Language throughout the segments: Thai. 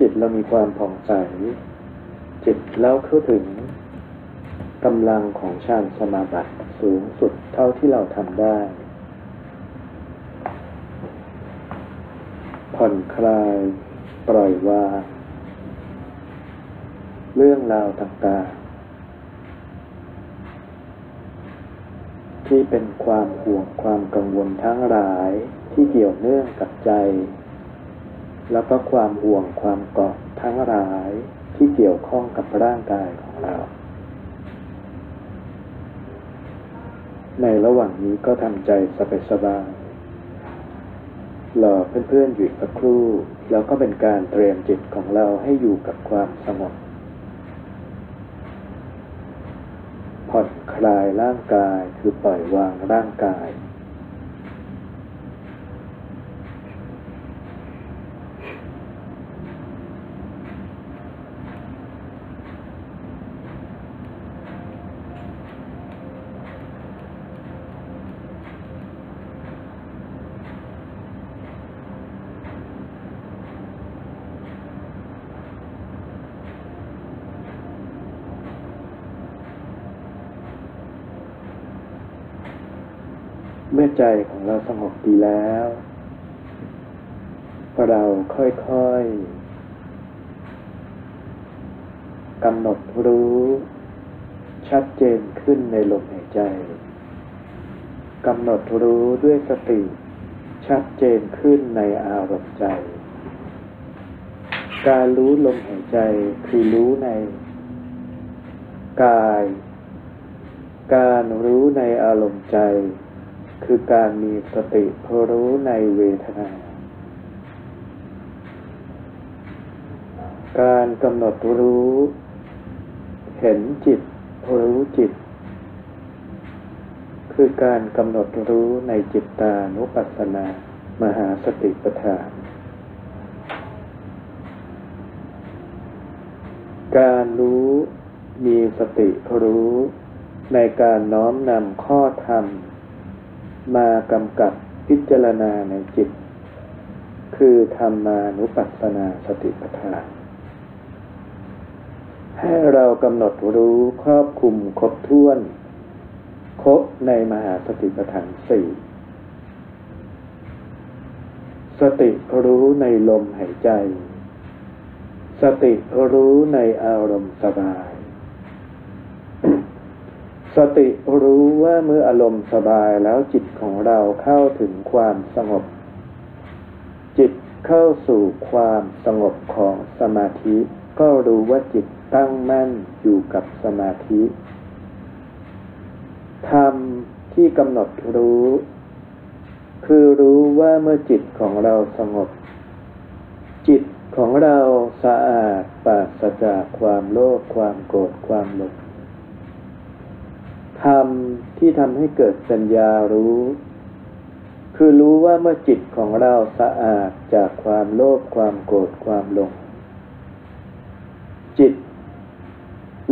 จิตเรามีความผ่องใส จิตแล้วเข้าถึงกำลังของฌานสมาบัติสูงสุดเท่าที่เราทำได้ ผ่อนคลาย ปล่อยวางเรื่องราวต่างๆ ที่เป็นความห่วงความกังวลทั้งหลายที่เกี่ยวเนื่องกับใจ แล้วก็ความห่วงความเกาะทั้งหลายที่เกี่ยวข้องกับร่างกายของเรา ในระหว่างนี้ก็ทำใจสบายๆรอเพื่อนๆหยุดสักครู่ แล้วก็เป็นการเตรียมจิตของเราให้อยู่กับความสงบผ่อนคลายร่างกายคือปล่อยวางร่างกายเมื่อใจของเราสงบ ดีแล้ว เราค่อยๆกำหนดรู้ชัดเจนขึ้นในลมหายใจกำหนดรู้ด้วยสติ ชัดเจนขึ้นในอารมณ์ใจ การรู้ลมหายใจคือรู้ใน กาย การรู้ในอารมณ์ใจ คือการมีสติพรู้ในเวทนา การกำหนดรู้ เห็นจิตรู้จิต คือการกำหนดรู้ในจิตตานุปัสสนา มหาสติปัฏฐาน การรู้มีสติรู้ในการน้อมนำข้อธรรม มากำกับพิจารณาในจิต คือธรรมานุปัสสนาสติปัฏฐาน ให้เรากำหนดรู้ครอบคุมครบถ้วน ครบในมหาสติปัฏฐานสี่สติรู้ในลมหายใจ สติรู้ในอารมณ์สบาย สติรู้ว่าเมื่ออารมณ์สบายแล้วจิตของเราเข้าถึงความสงบ จิตเข้าสู่ความสงบของสมาธิ ก็รู้ว่าจิตตั้งมั่นอยู่กับสมาธิธรรมที่กำหนดรู้ คือรู้ว่าเมื่อจิตของเราสงบ จิตของเราสะอาดปราศจากความโลภความโกรธความหลง ธรรมที่ทำให้เกิดสัญญารู้ คือรู้ว่าเมื่อจิตของเราสะอาดจากความโลภความโกรธความหลง จิต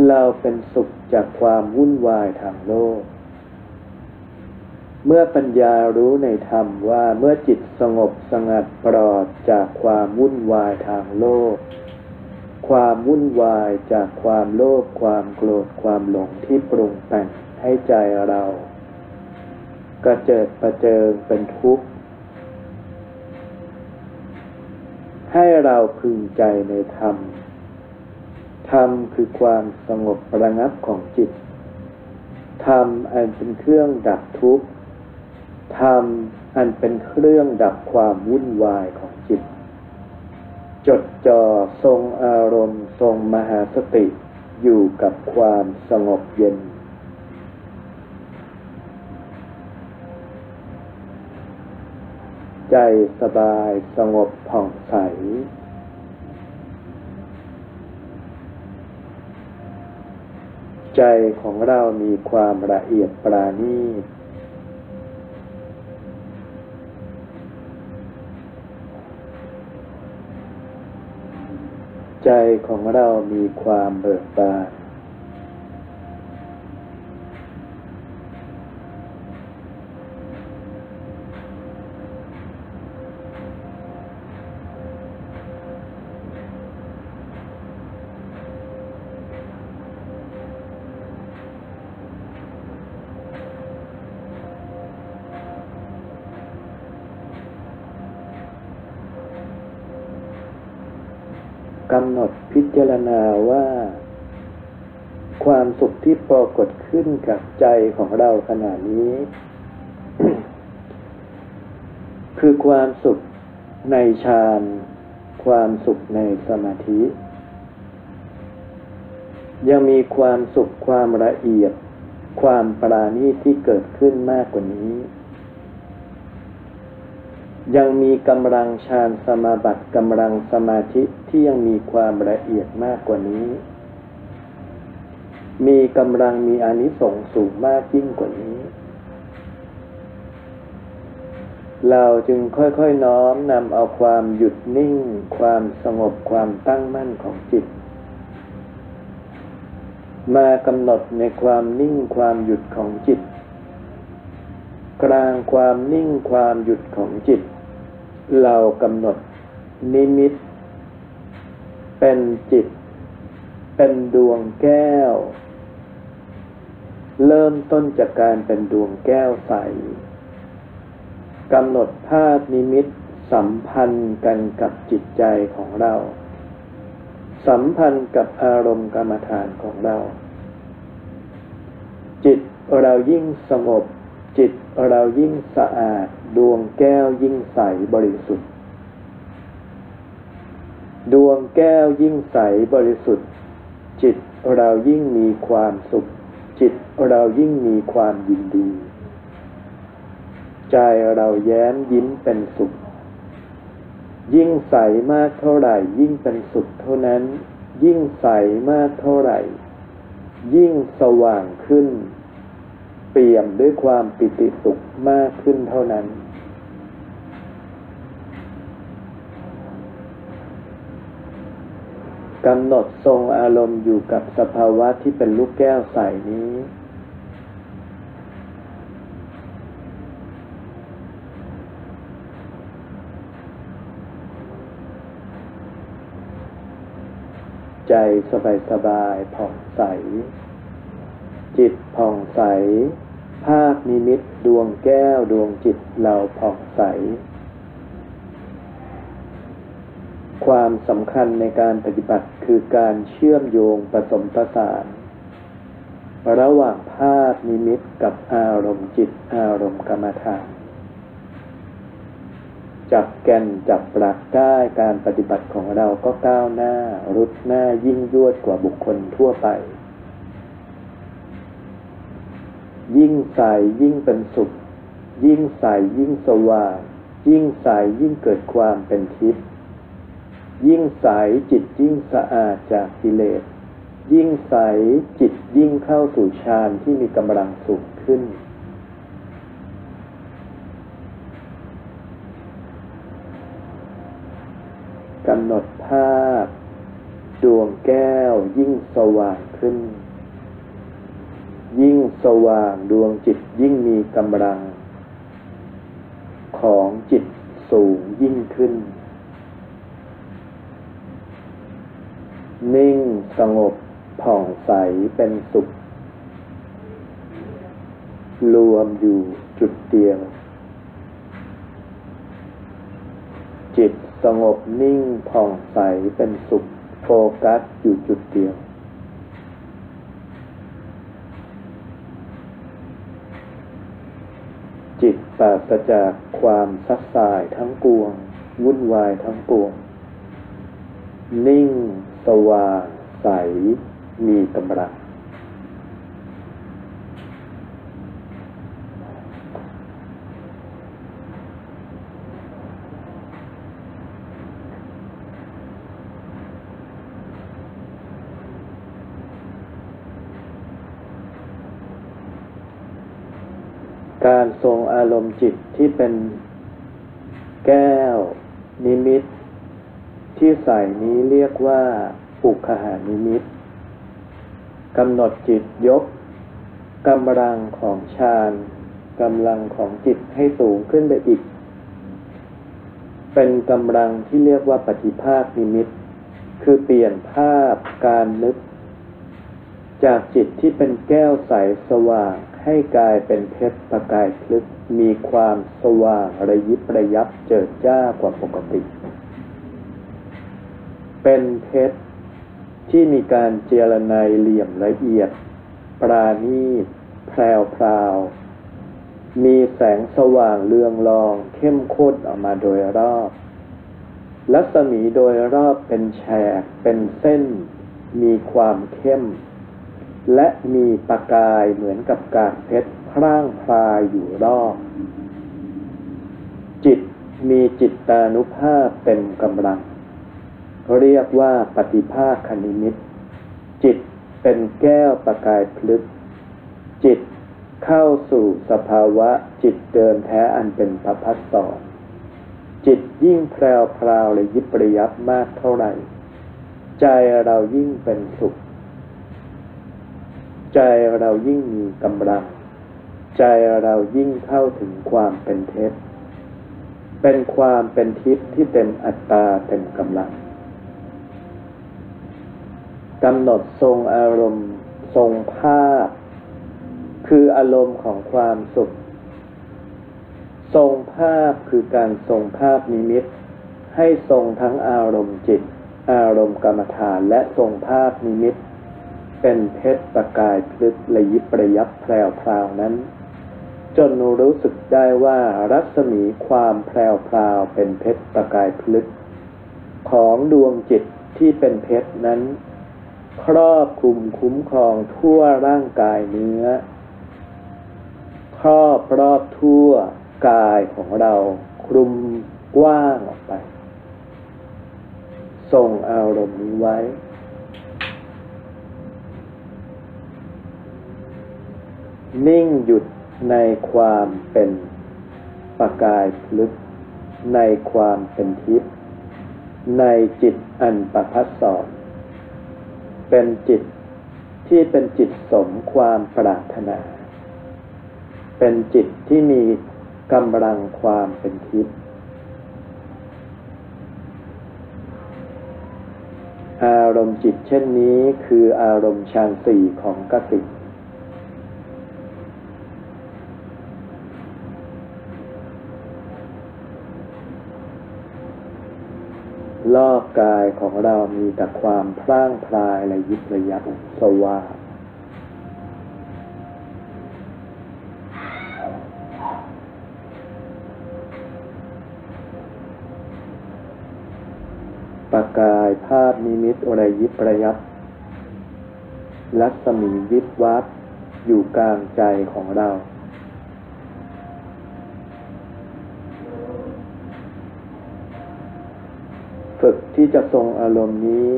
เราเป็นสุขจากความวุ่นวายทางโลก เมื่อปัญญารู้ในธรรมว่าเมื่อจิตสงบสงัดปลอดจากความวุ่นวายทางโลกความวุ่นวายจากความโลภความโกรธความหลงที่ปรุงแต่ง ให้ใจเรา กระเจิดประเจิงเป็นทุกข์ ให้เราพึงใจในธรรม ธรรมคือความสงบระงับของจิต ธรรมอันเป็นเครื่องดับทุกข์ ธรรมอันเป็นเครื่องดับความวุ่นวายของจิต จดจ่อทรงอารมณ์ทรงมหาสติอยู่กับความสงบเย็น ใจสบายสงบผ่องใส ใจของเรามีความละเอียดปราณีตใจของเรามีความเบิกบาน กำหนดพิจารณาว่า ความสุขที่ปรากฏขึ้นกับใจของเราขณะนี้ คือความสุขในฌานความสุขในสมาธิ ยังมีความสุขความละเอียด ความปราณีที่เกิดขึ้นมากกว่านี้ ยังมีกำลังฌานสมาบัติกำลังสมาธิที่ยังมีความละเอียดมากกว่านี้ มีกำลังมีอานิสงส์สูงมากยิ่งกว่านี้ เราจึงค่อยๆน้อมนำเอาความหยุดนิ่ง ความสงบความตั้งมั่นของจิต มากำหนดในความนิ่งความหยุดของจิตกลางความนิ่งความหยุดของจิต เรากำหนดนิมิต เป็นจิต เป็นดวงแก้ว เริ่มต้นจากการเป็นดวงแก้วใสกำหนดภาพนิมิตสัมพันธ์กันกับจิตใจของเรา สัมพันธ์กับอารมณ์กรรมฐานของเรา จิตเรายิ่งสงบ จิตเรายิ่งสะอาด ดวงแก้วยิ่งใสบริสุทธิ์ ดวงแก้วยิ่งใสบริสุทธิ์ จิตเรายิ่งมีความสุข จิตเรายิ่งมีความยินดี ใจเราแย้มยิ้มเป็นสุข ยิ่งใสมากเท่าไหร่ ยิ่งเป็นสุขเท่านั้น ยิ่งใสมากเท่าไหร่ ยิ่งสว่างขึ้น เปี่ยมด้วยความปิติสุขมากขึ้นเท่านั้น กำหนดทรงอารมณ์อยู่กับสภาวะที่เป็นลูกแก้วใสนี้ใจสบายสบายผ่องใส จิตผ่องใส ภาพนิมิตดวงแก้วดวงจิตเราผ่องใส ความสำคัญในการปฏิบัติคือการเชื่อมโยงผสมประสาน ระหว่างภาพนิมิตกับอารมณ์จิตอารมณ์กรรมฐานจับแกนจับหลักได้การปฏิบัติของเราก็ก้าวหน้า รุดหน้ายิ่งยวดกว่าบุคคลทั่วไป ยิ่งใส่ยิ่งเป็นสุข ยิ่งใส่ยิ่งสว่าง ยิ่งใส่ยิ่งเกิดความเป็นทิพย์ยิ่งใสจิตยิ่งสะอาดจากกิเลส ยิ่งใสจิตยิ่งเข้าสู่ฌานที่มีกำลังสูงขึ้น กำหนดภาพ ดวงแก้วยิ่งสว่างขึ้น ยิ่งสว่างดวงจิตยิ่งมีกำลัง ของจิตสูงยิ่งขึ้น นิ่งสงบผ่องใสเป็นสุข รวมอยู่จุดเดียว จิตสงบนิ่งผ่องใสเป็นสุข โฟกัสอยู่จุดเดียว จิตปราศจากความซักสายทั้งปวง วุ่นวายทั้งปวง นิ่ง สว่างใส มีกำลังการทรงอารมณ์จิตที่เป็นแก้ว นิมิต ที่ใส่นี้เรียกว่าปุคหานิมิตกำหนดจิตยกกำลังของฌานกำลังของจิตให้สูงขึ้นไปอีก เป็นกำลังที่เรียกว่าปฏิภาคนิมิต คือเปลี่ยนภาพการนึก จากจิตที่เป็นแก้วใสสว่าง ให้กายเป็นเพชรประกายพลึกมีความสว่างระยิบระยับเจิดจ้ากว่าปกติ เป็นเพชรที่มีการเจรไนเหลี่ยมละเอียด ปราณีตแพรวพราว มีแสงสว่างเรืองรองเข้มข้นออกมาโดยรอบรัศมีโดยรอบเป็นแฉกเป็นเส้น มีความเข้ม และมีประกายเหมือนกับกากเพชรพร่างพรายอยู่รอบ จิตมีจิตตานุภาพเต็มกำลัง เรียกว่าปฏิภาคคณิมิต จิตเป็นแก้วประกายพลึก จิตเข้าสู่สภาวะจิตเดิมแท้อันเป็นพระพัสสอนจิตยิ่งแพรวพราวและยิบระยับมากเท่าไหร่ ใจเรายิ่งเป็นสุข ใจเรายิ่งมีกำลัง ใจเรายิ่งเข้าถึงความเป็นเทพเป็นความเป็นทิพย์ที่เต็มอัตตาเต็มกำลังกำหนดทรงอารมณ์ทรงภาพ คืออารมณ์ของความสุข ทรงภาพคือการทรงภาพนิมิต ให้ทรงทั้งอารมณ์จิต อารมณ์กรรมฐานและทรงภาพนิมิต เป็นเพชรประกายพลึกระยิบระยับแพรวพราวนั้น จนรู้สึกได้ว่ารัศมีความแพรวพราวเป็นเพชรประกายพลึก ของดวงจิตที่เป็นเพชรนั้น ครอบคลุมคุ้มครองทั่วร่างกายเนื้อ ครอบรอบทั่วกายของเราคลุมกว้างออกไป ส่งอารมณ์นี้ไว้ นิ่งหยุดในความเป็นประกายพลึก ในความเป็นทิพย์ในจิตอันประพัสสอนเป็นจิตที่เป็นจิตสมความปรารถนา เป็นจิตที่มีกำลังความเป็นทิพย์อารมณ์จิตเช่นนี้คืออารมณ์ฌานสี่ของกสิก รอบกายของเรามีแต่ความพร่างพรายและยิบระยับสว่างประกายภาพนิมิตอะไรยิบระยับลัศมีวิบวับอยู่กลางใจของเรา ที่จะทรงอารมณ์นี้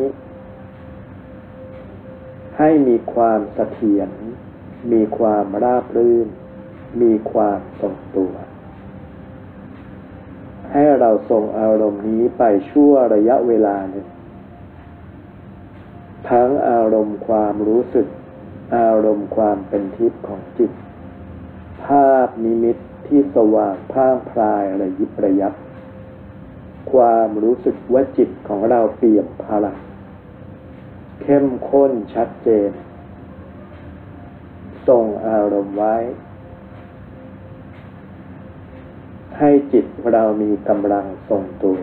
ให้มีความเสถียรมีความราบรื่น มีความทรงตัว ให้เราทรงอารมณ์นี้ไปชั่วระยะเวลาหนึ่งทั้งอารมณ์ความรู้สึก อารมณ์ความเป็นทิพย์ของจิต ภาพนิมิตที่สว่างพ่างพรายอะไรยิบระยับ ความรู้สึกว่าจิตของเราเปี่ยมพลังเข้มข้นชัดเจนทรงอารมณ์ไว้ ให้จิตเรามีกำลังทรงตัว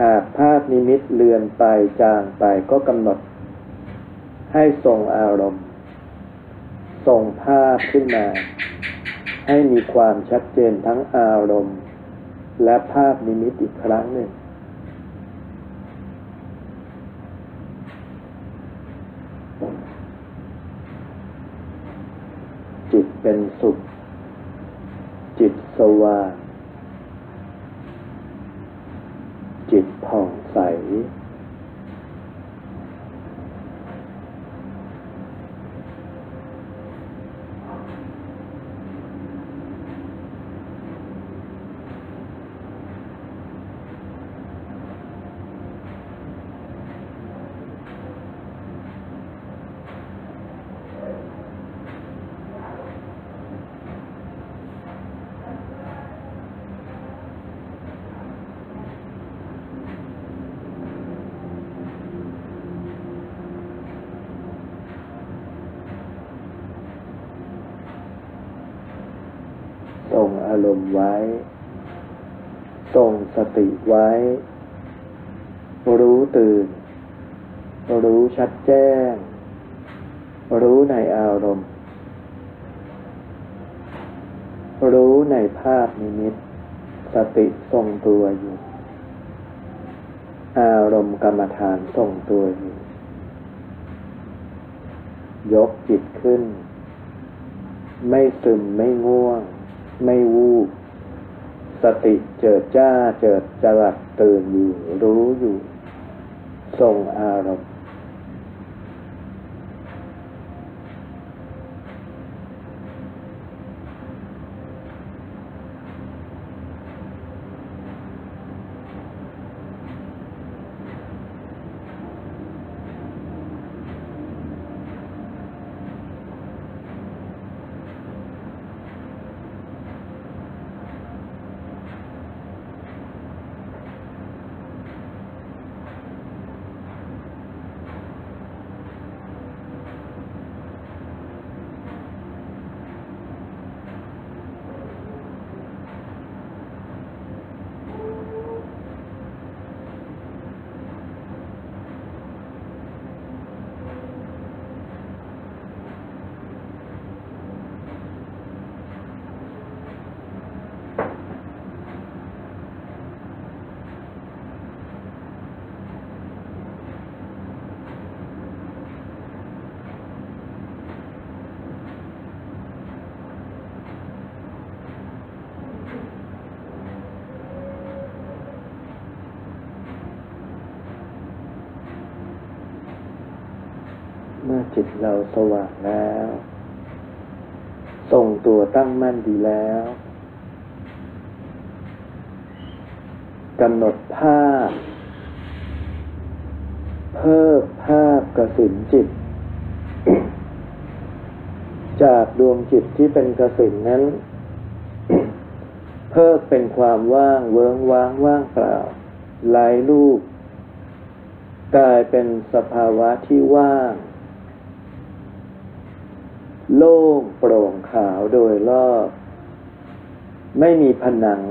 หากภาพนิมิตเลือนไปจางไปก็กำหนด ให้ทรงอารมณ์ทรงภาพขึ้นมา ให้มีความชัดเจนทั้งอารมณ์ และภาพนิมิตอีกครั้งหนึ่งจิตเป็นสุข จิตสว่าง จิตผ่องใส ทรงอารมณ์ไว้ ทรงส ติไว้ รู้ตื่น รู้ชัดแจ้ง รู้ในอารมณ์ รู้ในภาพนิมิต สติทรงตัวอยู่ อารมณ์กรรมฐานทรงตัวอยู่ ยกจิตขึ้น ไม่ซึมไม่ง่วง ไม่วูบ สติเจิดจ้าเจิดจรัสตื่นอยู่รู้อยู่ ทรงอารมณ์ เมื่อ จิตเราสว่างแล้ว ทรงตัวตั้งมั่นดีแล้วกำหนดภาพ เพิ่มภาพกระสินจิต จากดวงจิตที่เป็นกระสินนั้น เพิ่มเป็นความว่างเวิงว้างว่างเปล่าไร้รูปกลายเป็นสภาวะที่ว่าง โล่งโปร่งขาวโดยรอบ ไม่มีผนัง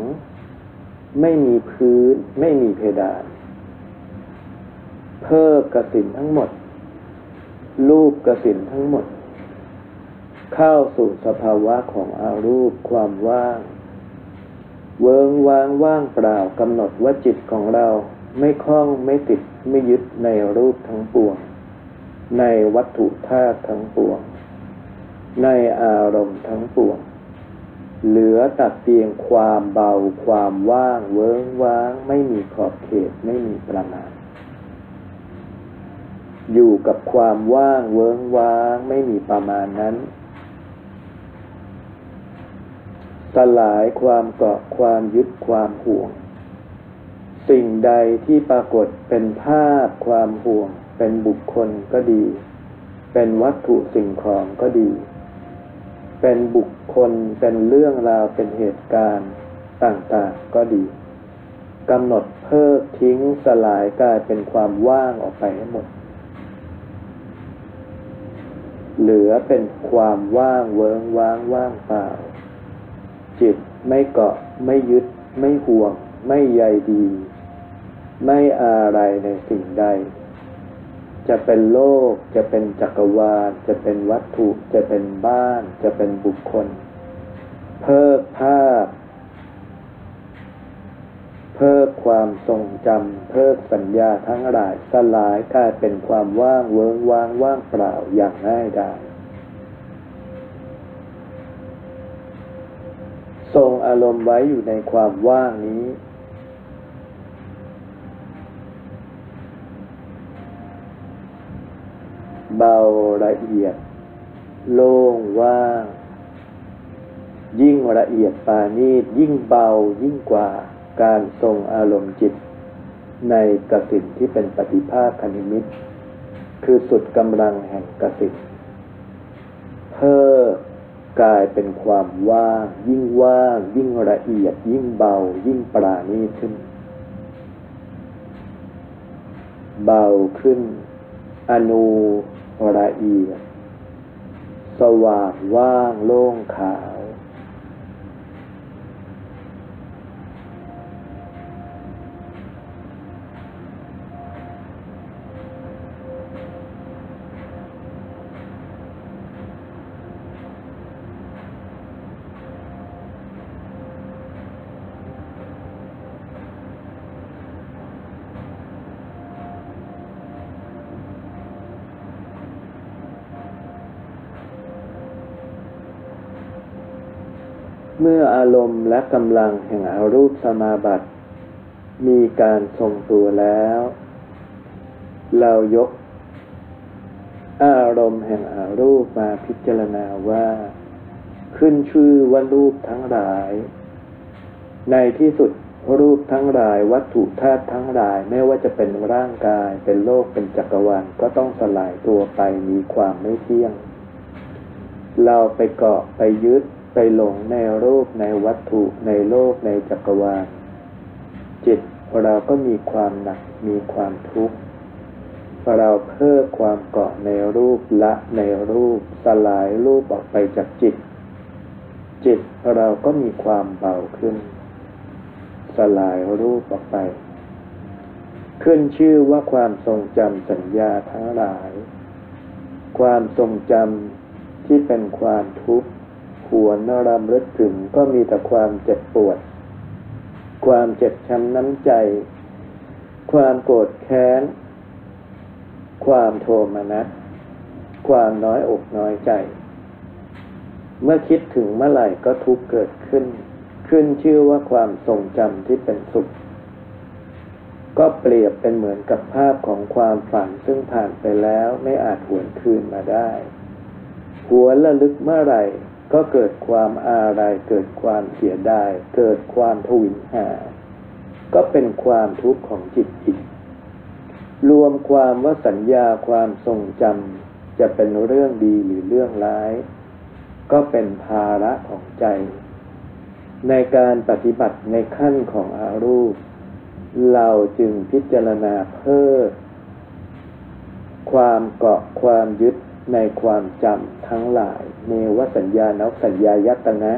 ไม่มีพื้น ไม่มีเพดาน เพิ่มกระสินทั้งหมด รูปกระสินทั้งหมด เข้าสู่สภาวะของอารูปความว่าง เวิงวางว่างเปล่ากำหนดว่าจิตของเราไม่คล้องไม่ติดไม่ยึดในรูปทั้งปวง ในวัตถุธาตุทั้งปวง ในอารมณ์ทั้งปวง เหลือตัดเพียงความเบาความว่าง เวิงว้าง ไม่มีขอบเขตไม่มีประมาณ อยู่กับความว่างเวิงว้าง ไม่มีประมาณนั้นสลายความเกาะความยึดความห่วง สิ่งใดที่ปรากฏเป็นภาพความห่วง เป็นบุคคลก็ดี เป็นวัตถุสิ่งของก็ดี เป็นบุคคล เป็นเรื่องราว เป็นเหตุการณ์ต่างๆ ก็ดีกำหนดเพิกทิ้งสลายกลายเป็นความว่างออกไปให้หมด เหลือเป็นความว่างเวิงว้างว่างเปล่า จิตไม่เกาะไม่ยึด ไม่ห่วง ไม่ใยดี ไม่อะไรในสิ่งใด จะเป็นโลก จะเป็นจักรวาล จะเป็นวัตถุ จะเป็นบ้าน จะเป็นบุคคล เพิกภาพ เพิกความทรงจำเพิกสัญญาทั้งหลายสลายกลายเป็นความว่างเวิงว่างว่างเปล่าอย่างง่ายดายทรงอารมณ์ไว้อยู่ในความว่างนี้ เบาละเอียด โล่งว่างยิ่งละเอียดปานีตยิ่งเบายิ่งกว่าการทรงอารมณ์จิต ในกสินที่เป็นปฏิภาคคณิมิต คือสุดกำลังแห่งกสินเพิ่กลายเป็นความว่าง ยิ่งว่าง ยิ่งละเอียด ยิ่งเบา ยิ่งปราณีตขึ้น เบาขึ้น อนู ละเอียด สว่างว่างโล่งขาว จ เมื่ออารมณ์และกำลังแห่งอารูปสมาบัติ มีการทรงตัวแล้ว เรายก อารมณ์แห่งอารูปมาพิจารณาว่า ขึ้นชื่อว่ารูปทั้งหลาย ในที่สุดรูปทั้งหลาย วัตถุธาตุทั้งหลาย ไม่ว่าจะเป็นร่างกาย เป็นโลกเป็นจักรวาลก็ต้องสลายตัวไปมีความไม่เที่ยง เราไปเกาะไปยึด ไปหลงในรูปในวัตถุในโลกในจักรวาล จิตเราก็มีความหนักมีความทุกข์ เราเพิ่มความเกาะในรูปละในรูปสลายรูปออกไปจากจิต จิตเราก็มีความเบาขึ้น สลายรูปออกไป ขึ้นชื่อว่าความทรงจำสัญญาทั้งหลาย ความทรงจำที่เป็นความทุกข์ หวนรำลึกถึงก็มีแต่ความเจ็บปวด ความเจ็บช้ำน้ำใจ ความโกรธแค้น ความโทมนัสความน้อยอกน้อยใจ เมื่อคิดถึงเมื่อไหร่ก็ทุกเกิดขึ้น ขึ้นชื่อว่าความทรงจำที่เป็นสุข ก็เปรียบเป็นเหมือนกับภาพของความฝันซึ่งผ่านไปแล้วไม่อาจหวนคืนมาได้ หัวระลึกเมื่อไหร่ ก็เกิดความอาลัยเกิดความเสียดาย เกิดความทวินหา ก็เป็นความทุกข์ของจิตอีกรวมความว่าสัญญาความทรงจำจะเป็นเรื่องดีหรือเรื่องร้าย ก็เป็นภาระของใจ ในการปฏิบัติในขั้นของอารูป เราจึงพิจารณาเพิ่มความเกาะความยึดในความจำทั้งหลาย เนวสัญญาณสัญญายตนะ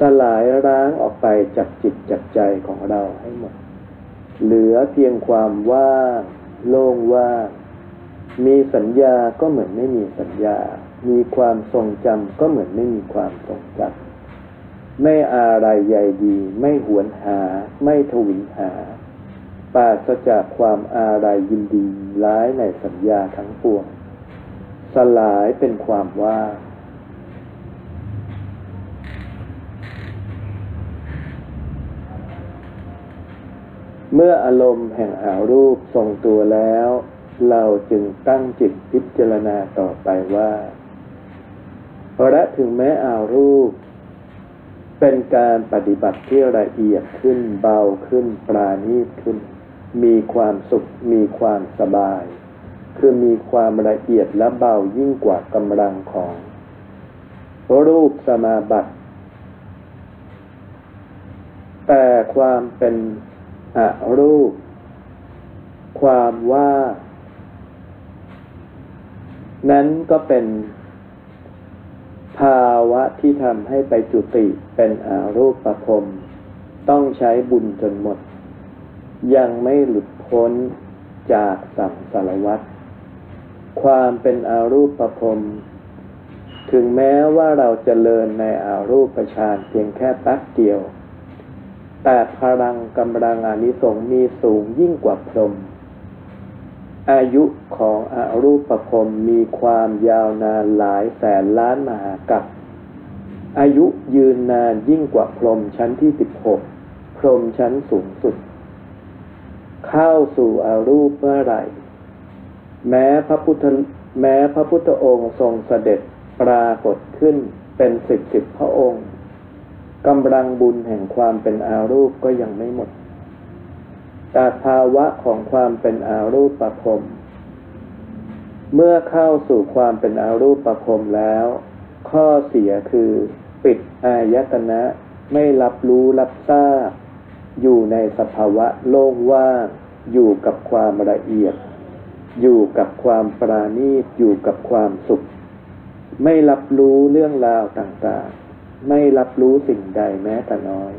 สลายร้างออกไปจากจิตจากใจของเราให้หมด เหลือเพียงความว่างโล่งว่างมีสัญญาก็เหมือนไม่มีสัญญา มีความทรงจำก็เหมือนไม่มีความทรงจำไม่อะไรใหญ่ดี ไม่หวนหา ไม่ทวิหาปราศจากความอะไรยินดีร้ายในสัญญาทั้งปวง สลายเป็นความว่าง เมื่ออารมณ์แห่งอารูปทรงตัวแล้ว เราจึงตั้งจิตพิจารณาต่อไปว่าและถึงแม้อารูป เป็นการปฏิบัติที่ละเอียดขึ้นเบาขึ้นปราณีตขึ้น มีความสุขมีความสบาย คือมีความละเอียดและเบายิ่งกว่ากำลังของ รูปสมาบัติ แต่ความเป็น อรูป ความว่า นั้นก็เป็นภาวะที่ทำให้ไปจุติเป็นอารูปประพรมต้องใช้บุญจนหมด ยังไม่หลุดพ้นจากสังสารวัฏความเป็นอารูปประพรมถึงแม้ว่าเราจเจริญในอารูปฌานเพียงแค่แป๊บเดียว แต่พลังกำลังอานิสงส์มีสูงยิ่งกว่าพรหมอายุของอรูปภพมีความยาวนานหลายแสนล้านมหากัปอายุยืนนานยิ่งกว่าพรหมชั้นที่สิบหกพรหมชั้นสูงสุด เข้าสู่อรูปเมื่อไหร่ แม้พระพุทธแม้พระพุทธองค์ทรงเสด็จปรากฏขึ้นเป็นสิบสิบพระองค์ กำลังบุญแห่งความเป็นอารูปก็ยังไม่หมดจากภาวะของความเป็นอารูปประพรมเมื่อเข้าสู่ความเป็นอารูปประพรมแล้ว ข้อเสียคือ ปิดอายตนะไม่รับรู้รับทราบ อยู่ในสภาวะโล่งว่างอยู่กับความละเอียด อยู่กับความปราณีตอยู่กับความสุข ไม่รับรู้เรื่องราวต่างๆ ไม่รับรู้สิ่งใดแม้แต่น้อย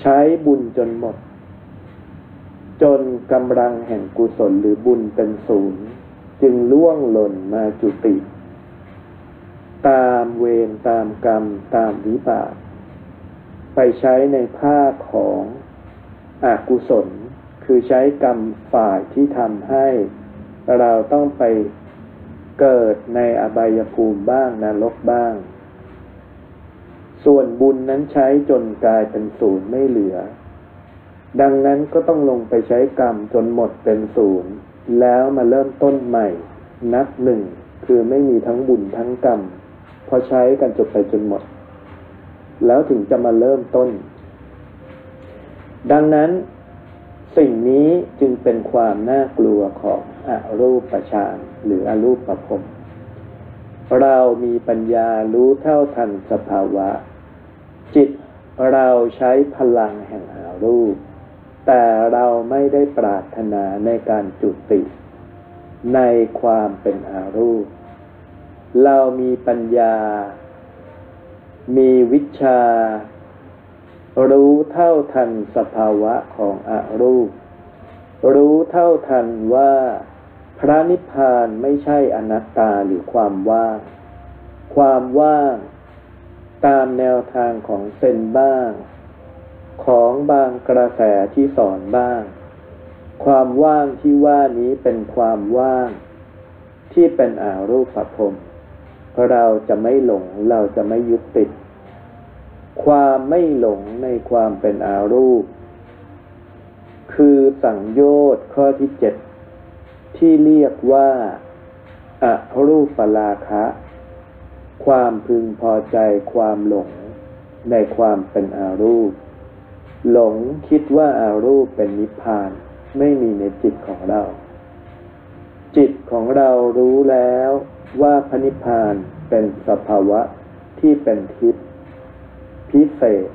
ใช้บุญจนหมด จนกำลังแห่งกุศลหรือบุญเป็นศูนย์จึงล่วงหล่นมาจุติ ตามเวรตามกรรมตามวิบาก ไปใช้ในภาคของอกุศล คือใช้กรรมฝ่ายที่ทำให้ เราต้องไปเกิดในอบายภูมิบ้างนรกบ้าง ส่วนบุญนั้นใช้จนกลายเป็นศูนย์ไม่เหลือ ดังนั้นก็ต้องลงไปใช้กรรมจนหมดเป็นศูนย์แล้วมาเริ่มต้นใหม่ นับหนึ่งคือไม่มีทั้งบุญทั้งกรรมพอใช้กันจบไปจนหมด แล้วถึงจะมาเริ่มต้น ดังนั้นสิ่งนี้จึงเป็นความน่ากลัวของอรูปฌานหรืออรูปประพรมเรามีปัญญารู้เท่าทันสภาวะ จิตเราใช้พลังแห่งอารูป แต่เราไม่ได้ปรารถนาในการจุติ ในความเป็นอารูป เรามีปัญญา มีวิชา รู้เท่าทันสภาวะของอรูป รู้เท่าทันว่าพระนิพพานไม่ใช่อนัตตาหรือความว่าง ความว่าง ตามแนวทางของเซนบ้าง ของบางกระแสที่สอนบ้าง ความว่างที่ว่านี้เป็นความว่าง ที่เป็นอารูปภพเราจะไม่หลงเราจะไม่ยึดติด ความไม่หลงในความเป็นอารูป คือสังโยชน์ข้อที่เจ็ดที่เรียกว่าอารูปปราคะ ความพึงพอใจความหลงในความเป็นอารูป หลงคิดว่าอารูปเป็นนิพพานไม่มีในจิตของเรา จิตของเรารู้แล้วว่าพระนิพพานเป็นสภาวะที่เป็นทิพย์พิเศษ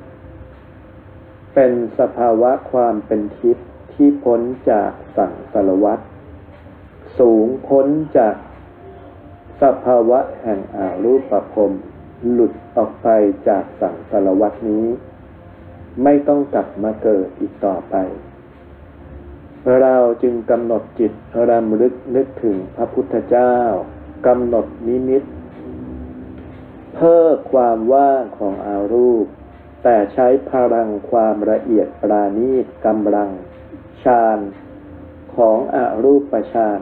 เป็นสภาวะความเป็นทิพย์ที่พ้นจากสังสารวัฏสูงพ้นจาก สภาวะแห่งอารูปประพหลุดออกไปจากสังสารวัฏนี้ ไม่ต้องกลับมาเกิดอีกต่อไป เราจึงกำหนดจิตรำลึกนึกถึงพระพุทธเจ้ากำหนดนิมิต เพิ่มความว่างของอารูป แต่ใช้พลังความละเอียดปราณีตกำลังฌานของอารูปฌาน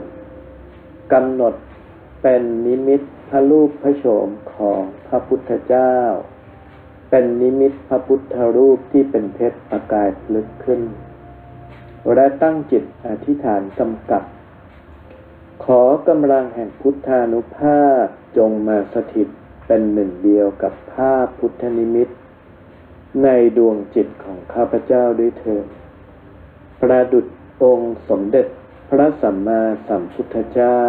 กำหนด เป็นนิมิตพระรูปพระโฉมของพระพุทธเจ้า เป็นนิมิตพระพุทธรูปที่เป็นเพชรประกายลึกขึ้น และตั้งจิตอธิษฐานกำกับ ขอกำลังแห่งพุทธานุภาพจงมาสถิตเป็นหนึ่งเดียวกับภาพพุทธนิมิต ในดวงจิตของข้าพเจ้าด้วยเถิดประดุจองค์สมเด็จพระสัมมาสัมพุทธเจ้า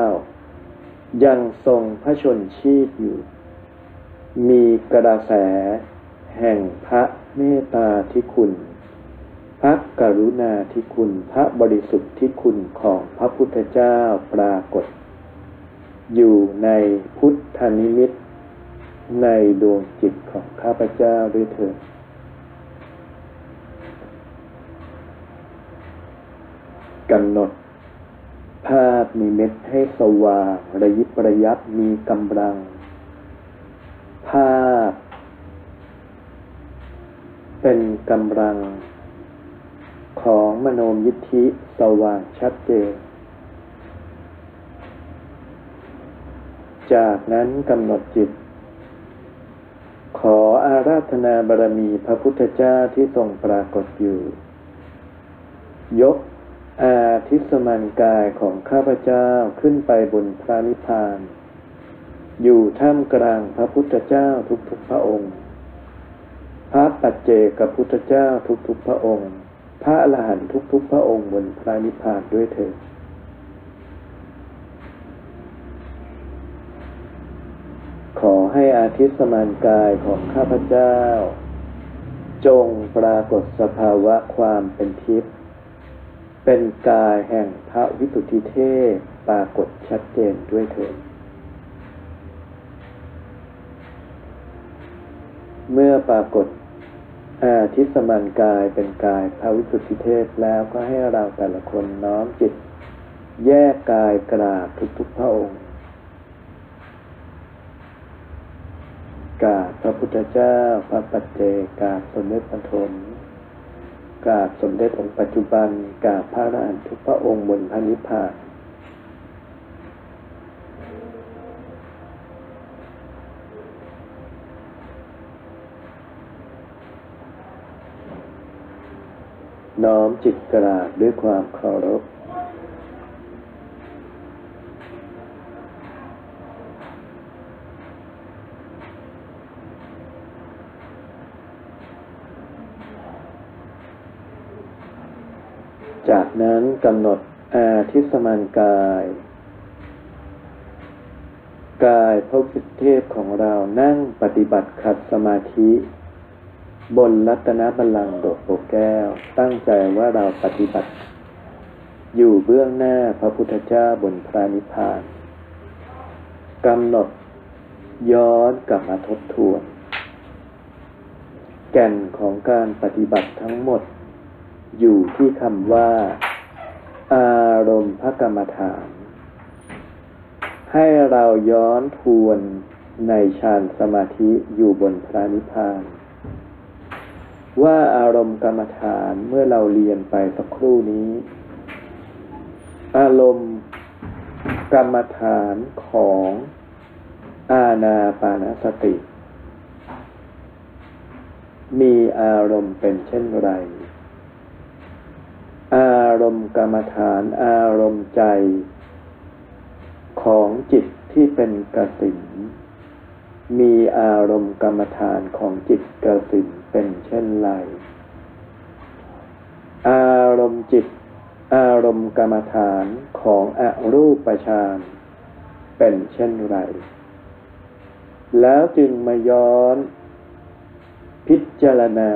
ยังทรงพระชนชีพอยู่ มีกระแสแห่งพระเมตตาที่คุณ พระกรุณาที่คุณ พระบริสุทธิ์ที่คุณของพระพุทธเจ้าปรากฏ อยู่ในพุทธนิมิตในดวงจิตของข้าพเจ้าด้วยเถิดกำหนด ภาพมีเม็ดให้สว่างระยิบระยับมีกำลัง ภาพ เป็นกำลัง ของมโนมยิทธิสว่างชัดเจน จากนั้นกำหนดจิต ขออาราธนาบารมีพระพุทธเจ้าที่ทรงปรากฏอยู่ ยก อาทิสมันกายของข้าพเจ้าขึ้นไปบนพระนิพพาน อยู่ท่ามกลางพระพุทธเจ้าทุกๆพระองค์ พระปัจเจกพุทธเจ้าทุกๆพระองค์ พระอรหันต์ทุกๆพระองค์บนพระนิพพานด้วยเถิดขอให้อาทิตย์สมานกายของข้าพเจ้า จงปรากฏสภาวะความเป็นทิพย์ เป็นกายแห่งพระวิสุทธิเทพปรากฏชัดเจนด้วยเถิดเมื่อปรากฏอาทิตย์สมานกายเป็นกายพระวิสุทธิเทพแล้วก็ให้เราแต่ละคนน้อมจิต แยกกายกราบทุกๆพระองค์กราบพระพุทธเจ้า พระปัจเจกาบสมเด็จพระทน กาบสมเด็จองค์ปัจจุบันกาพระอรันตุพระองค์บนพระนิพพานน้อมจิตกราบด้วยความเคารพ จากนั้นกำหนดอาทิสมานกาย กายพระสิทธิเทพของเรานั่งปฏิบัติขัดสมาธิ บนรัตนบัลลังก์โดดโปแก้ว ตั้งใจว่าเราปฏิบัติ อยู่เบื้องหน้าพระพุทธเจ้าบนพระนิพพานกำหนดย้อนกลับมาทบทวน แก่นของการปฏิบัติทั้งหมด อยู่ที่คำว่า อารมณ์พระกรรมฐาน ให้เราย้อนทวนในฌานสมาธิอยู่บนพระนิพพาน ว่าอารมณ์กรรมฐานเมื่อเราเรียนไปสักครู่นี้ อารมณ์กรรมฐานของอาณาปานสติ มีอารมณ์เป็นเช่นไร อารมณ์กรรมฐานอารมณ์ใจ ของจิตที่เป็นกสินมีอารมณ์กรรมฐานของจิตกสินเป็นเช่นไร อารมณ์จิต อารมณ์กรรมฐานของอรูปฌานเป็นเช่นไร แล้วจึงมาย้อนพิจารณา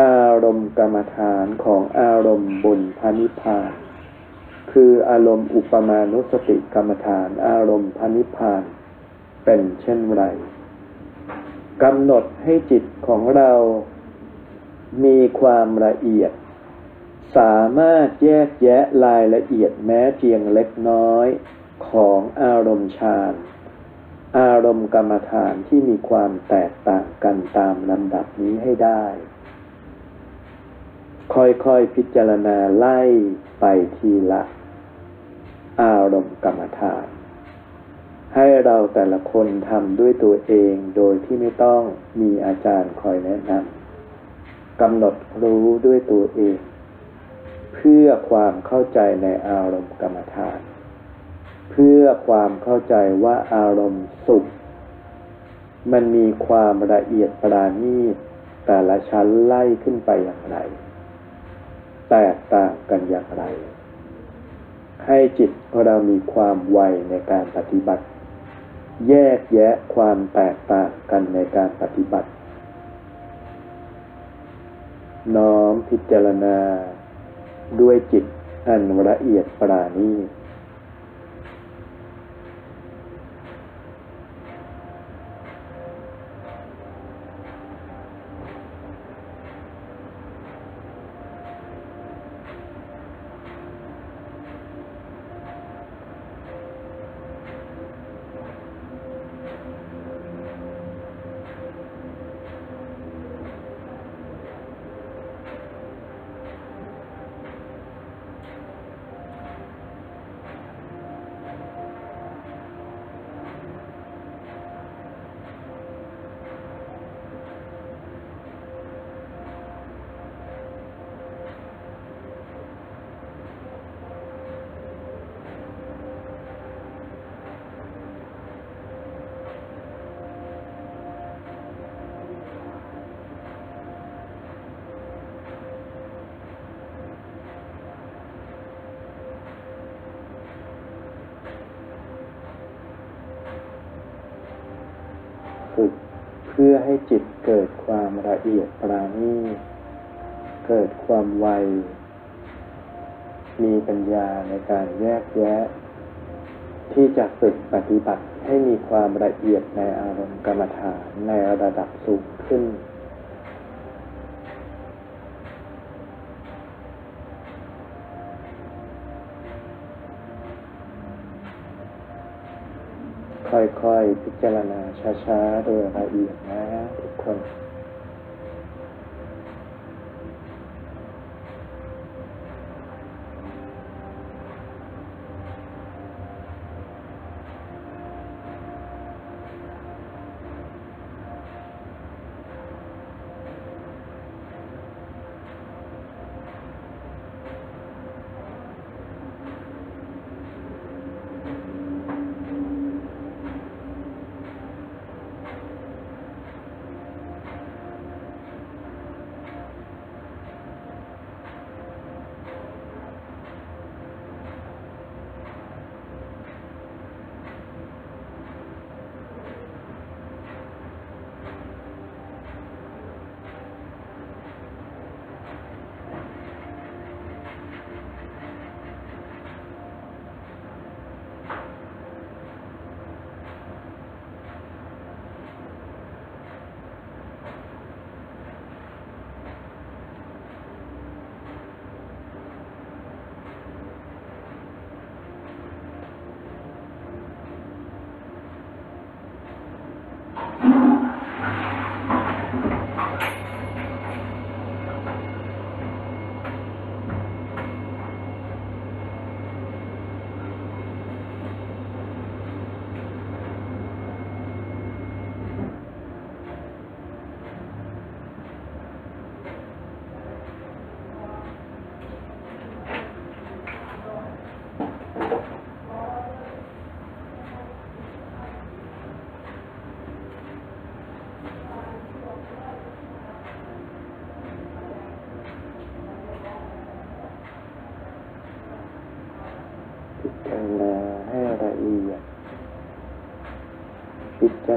อารมณ์กรรมฐานของอารมณ์บนพานิพาน คืออารมณ์อุปมานุสติกรรมฐานอารมณ์พานิพพานเป็นเช่นไรกำหนดให้จิตของเรามีความละเอียด สามารถแยกแยะรายละเอียดแม้เพียงเล็กน้อยของอารมณ์ฌานอารมณ์กรรมฐานที่มีความแตกต่างกันตามลำดับนี้ให้ได้ ค่อยๆพิจารณาไล่ไปทีละ อารมณ์กรรมฐาน ให้เราแต่ละคนทำด้วยตัวเองโดยที่ไม่ต้องมีอาจารย์คอยแนะนำกำหนดรู้ด้วยตัวเอง เพื่อความเข้าใจในอารมณ์กรรมฐาน เพื่อความเข้าใจว่าอารมณ์สุข มันมีความละเอียดปราณีตแต่ละชั้นไล่ขึ้นไปอย่างไร แตกต่างกันอย่างไร ให้จิตเรามีความไวในการปฏิบัติ แยกแยะความแตกต่างกันในการปฏิบัติ น้อมพิจารณาด้วยจิตอันละเอียดปราณีต ฝึกเพื่อให้จิตเกิดความละ เอียดปราณีเกิดความไว มีปัญญาในการแยกแยะ ที่จะฝึกปฏิบัติให้มีความละเอียดในอารมณ์กรรมฐานในระดับสูงขึ้น ค่อยๆ พิจารณาช้าๆ โดยละเอียดนะทุกคน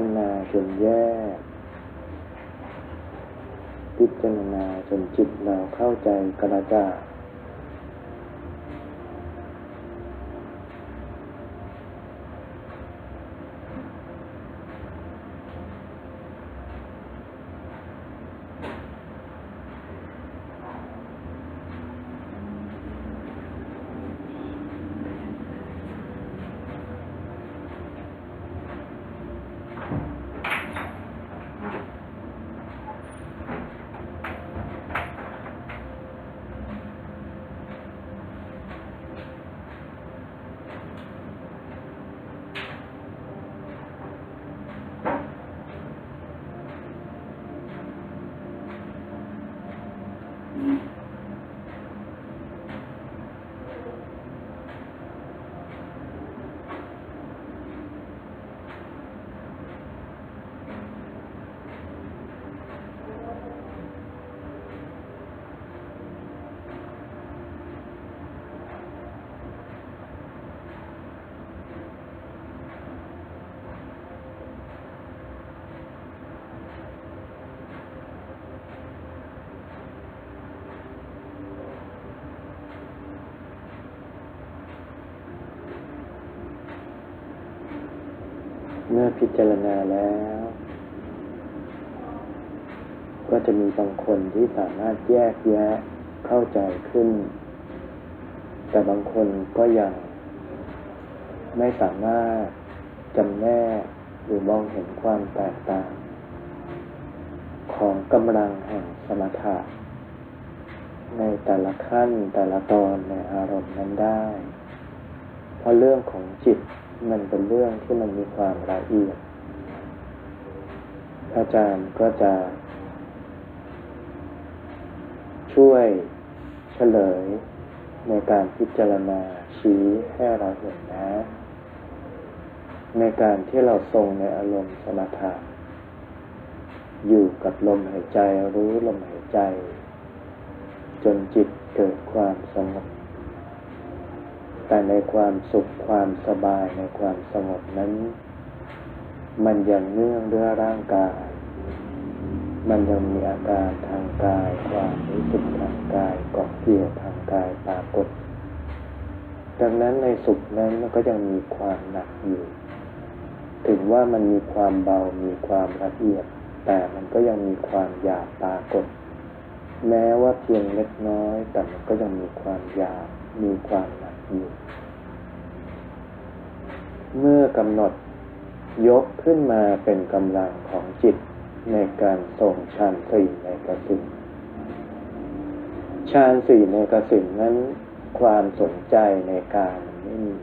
พิจารณาจนแยก พิจารณาจนจิตเราเข้าใจกระจ่างเมื่ อพิจารณาแล้ว ก็จะมีบางคนที่สามารถแยกแยะเข้าใจขึ้น แต่บางคนก็ยัง ไม่สามารถจำแนกหรือมองเห็นความแตกต่าง ของกำลังแห่งสมถะในแต่ละขั้นแต่ละตอนในอารมณ์นั้นได้ เพราะเรื่องของจิต มันเป็นเรื่องที่มันมีความละเอียด อาจารย์ก็จะ ช่วยเฉลยในการพิจารณาชี้ให้เราเห็นนะ ในการที่เราทรงในอารมณ์สมถะอยู่กับลมหายใจรู้ลมหายใจ จนจิตเกิดความสงบ แต่ในความสุขความสบายในความสงบนั้น มันยังเนื่องด้วยร่างกาย มันยังมีอาการทางกายความรู้สึกทางกายเกาะเกี่ยวทางกายปรากฏ ดังนั้นในสุขนั้นมันก็ยังมีความหนักอยู่ ถึงว่ามันมีความเบามีความละเอียด แต่มันก็ยังมีความหยาบปรากฏ แม้ว่าเพียงเล็กน้อย แต่มันก็ยังมีความหยาบมีความหน เมื่อกำหนดยกขึ้นมาเป็นกำลังของจิตในการส่งฌานสี่ในกสินฌานสี่ในกสินนั้น ความสนใจในการไม่มี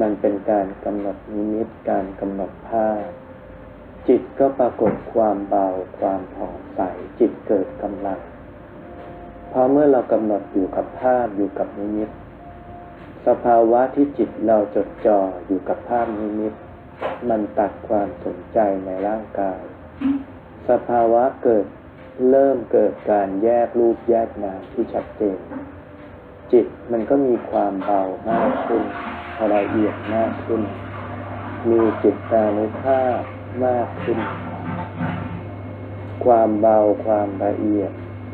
มันเป็นการกำหนดนิมิตการกำหนดภาพ จิตก็ปรากฏความเบาความผ่องใสจิตเกิดกำลังเพราะเมื่อเรากำหนดอยู่กับภาพอยู่กับนิมิต สภาวะที่จิตเราจดจ่ออยู่กับภาพนิมิต มันตัดความสนใจในร่างกาย สภาวะเกิดเริ่มเกิดการแยกรูปแยกนามที่ชัดเจน จิตมันก็มีความเบามากขึ้นละเอียดมากขึ้น มีจิตตานุภาพมากขึ้น ความเบาความละเอียด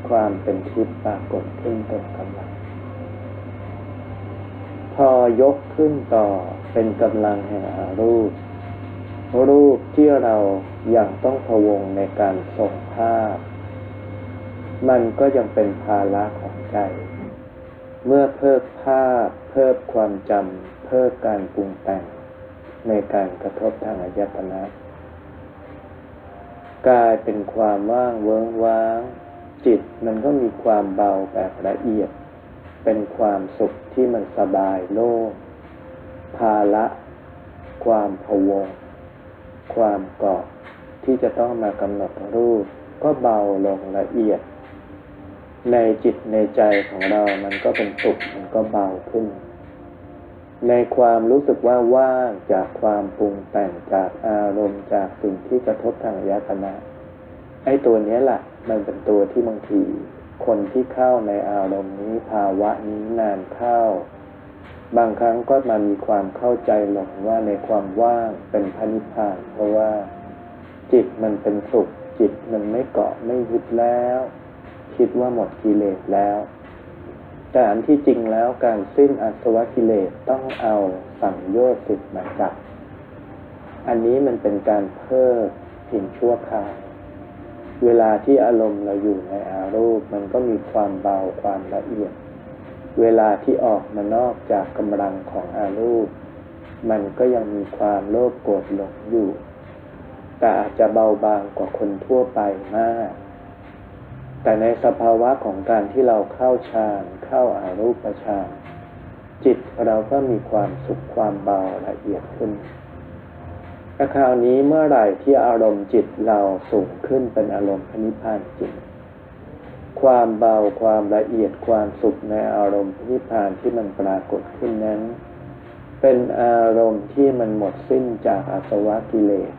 ความเป็นทิพย์ปรากฏขึ้นเต็มกำลัง พอยกขึ้นต่อเป็นกำลังแห่งอารูป รูปที่เรายังต้องพวงในการส่งภาพ มันก็ยังเป็นภาระของใจ เมื่อเพิกภาพ เพิกความจำเพิกการปรุงแต่ง ในการกระทบทางอายตนะกลายเป็นความว่างเวิ้งว้าง จิตมันก็มีความเบาแบบละเอียด เป็นความสุขที่มันสบายโล่งภาละความพวง ความเกาะที่จะต้องมากำหนดรูป ก็เบาลงละเอียด ในจิตในใจของเรามันก็เป็นสุขมันก็เบาขึ้น ในความรู้สึกว่าว่างจากความปรุงแต่งจากอารมณ์จากสิ่งที่กระทบทางยตนะไอ้ตัวนี้แหละมันเป็นตัวที่บางที คนที่เข้าในอารมณ์นี้ภาวะนี้นานเข้า บางครั้งก็มามีความเข้าใจหลงว่าในความว่างเป็นพระนิพพานเพราะว่า จิตมันเป็นสุข จิตมันไม่เกาะไม่ยึดแล้ว คิดว่าหมดกิเลสแล้ว แต่อันที่จริงแล้วการสิ้นอาสวะกิเลสต้องเอาสังโยชน์สิทธิ์มาจับอันนี้มันเป็นการเพิ่มเพียงชั่วคราว เวลาที่อารมณ์เราอยู่ในอารมณ์มันก็มีความเบาความละเอียด เวลาที่ออกมานอกจากกำลังของอารมณ์มันก็ยังมีความโลภโกรธหลงอยู่ แต่อาจจะเบาบางกว่าคนทั่วไปมาก แต่ในสภาวะของการที่เราเข้าฌานเข้าอารูปฌานจิตเราก็มีความสุขความเบาละเอียดขึ้น แต่คราวนี้เมื่อไหร่ที่อารมณ์จิตเราสูงขึ้นเป็นอารมณ์พนิพพานจิต ความเบาความละเอียดความสุขในอารมณ์พนิพพานที่มันปรากฏขึ้นนั้น เป็นอารมณ์ที่มันหมดสิ้นจากอาสวะกิเลส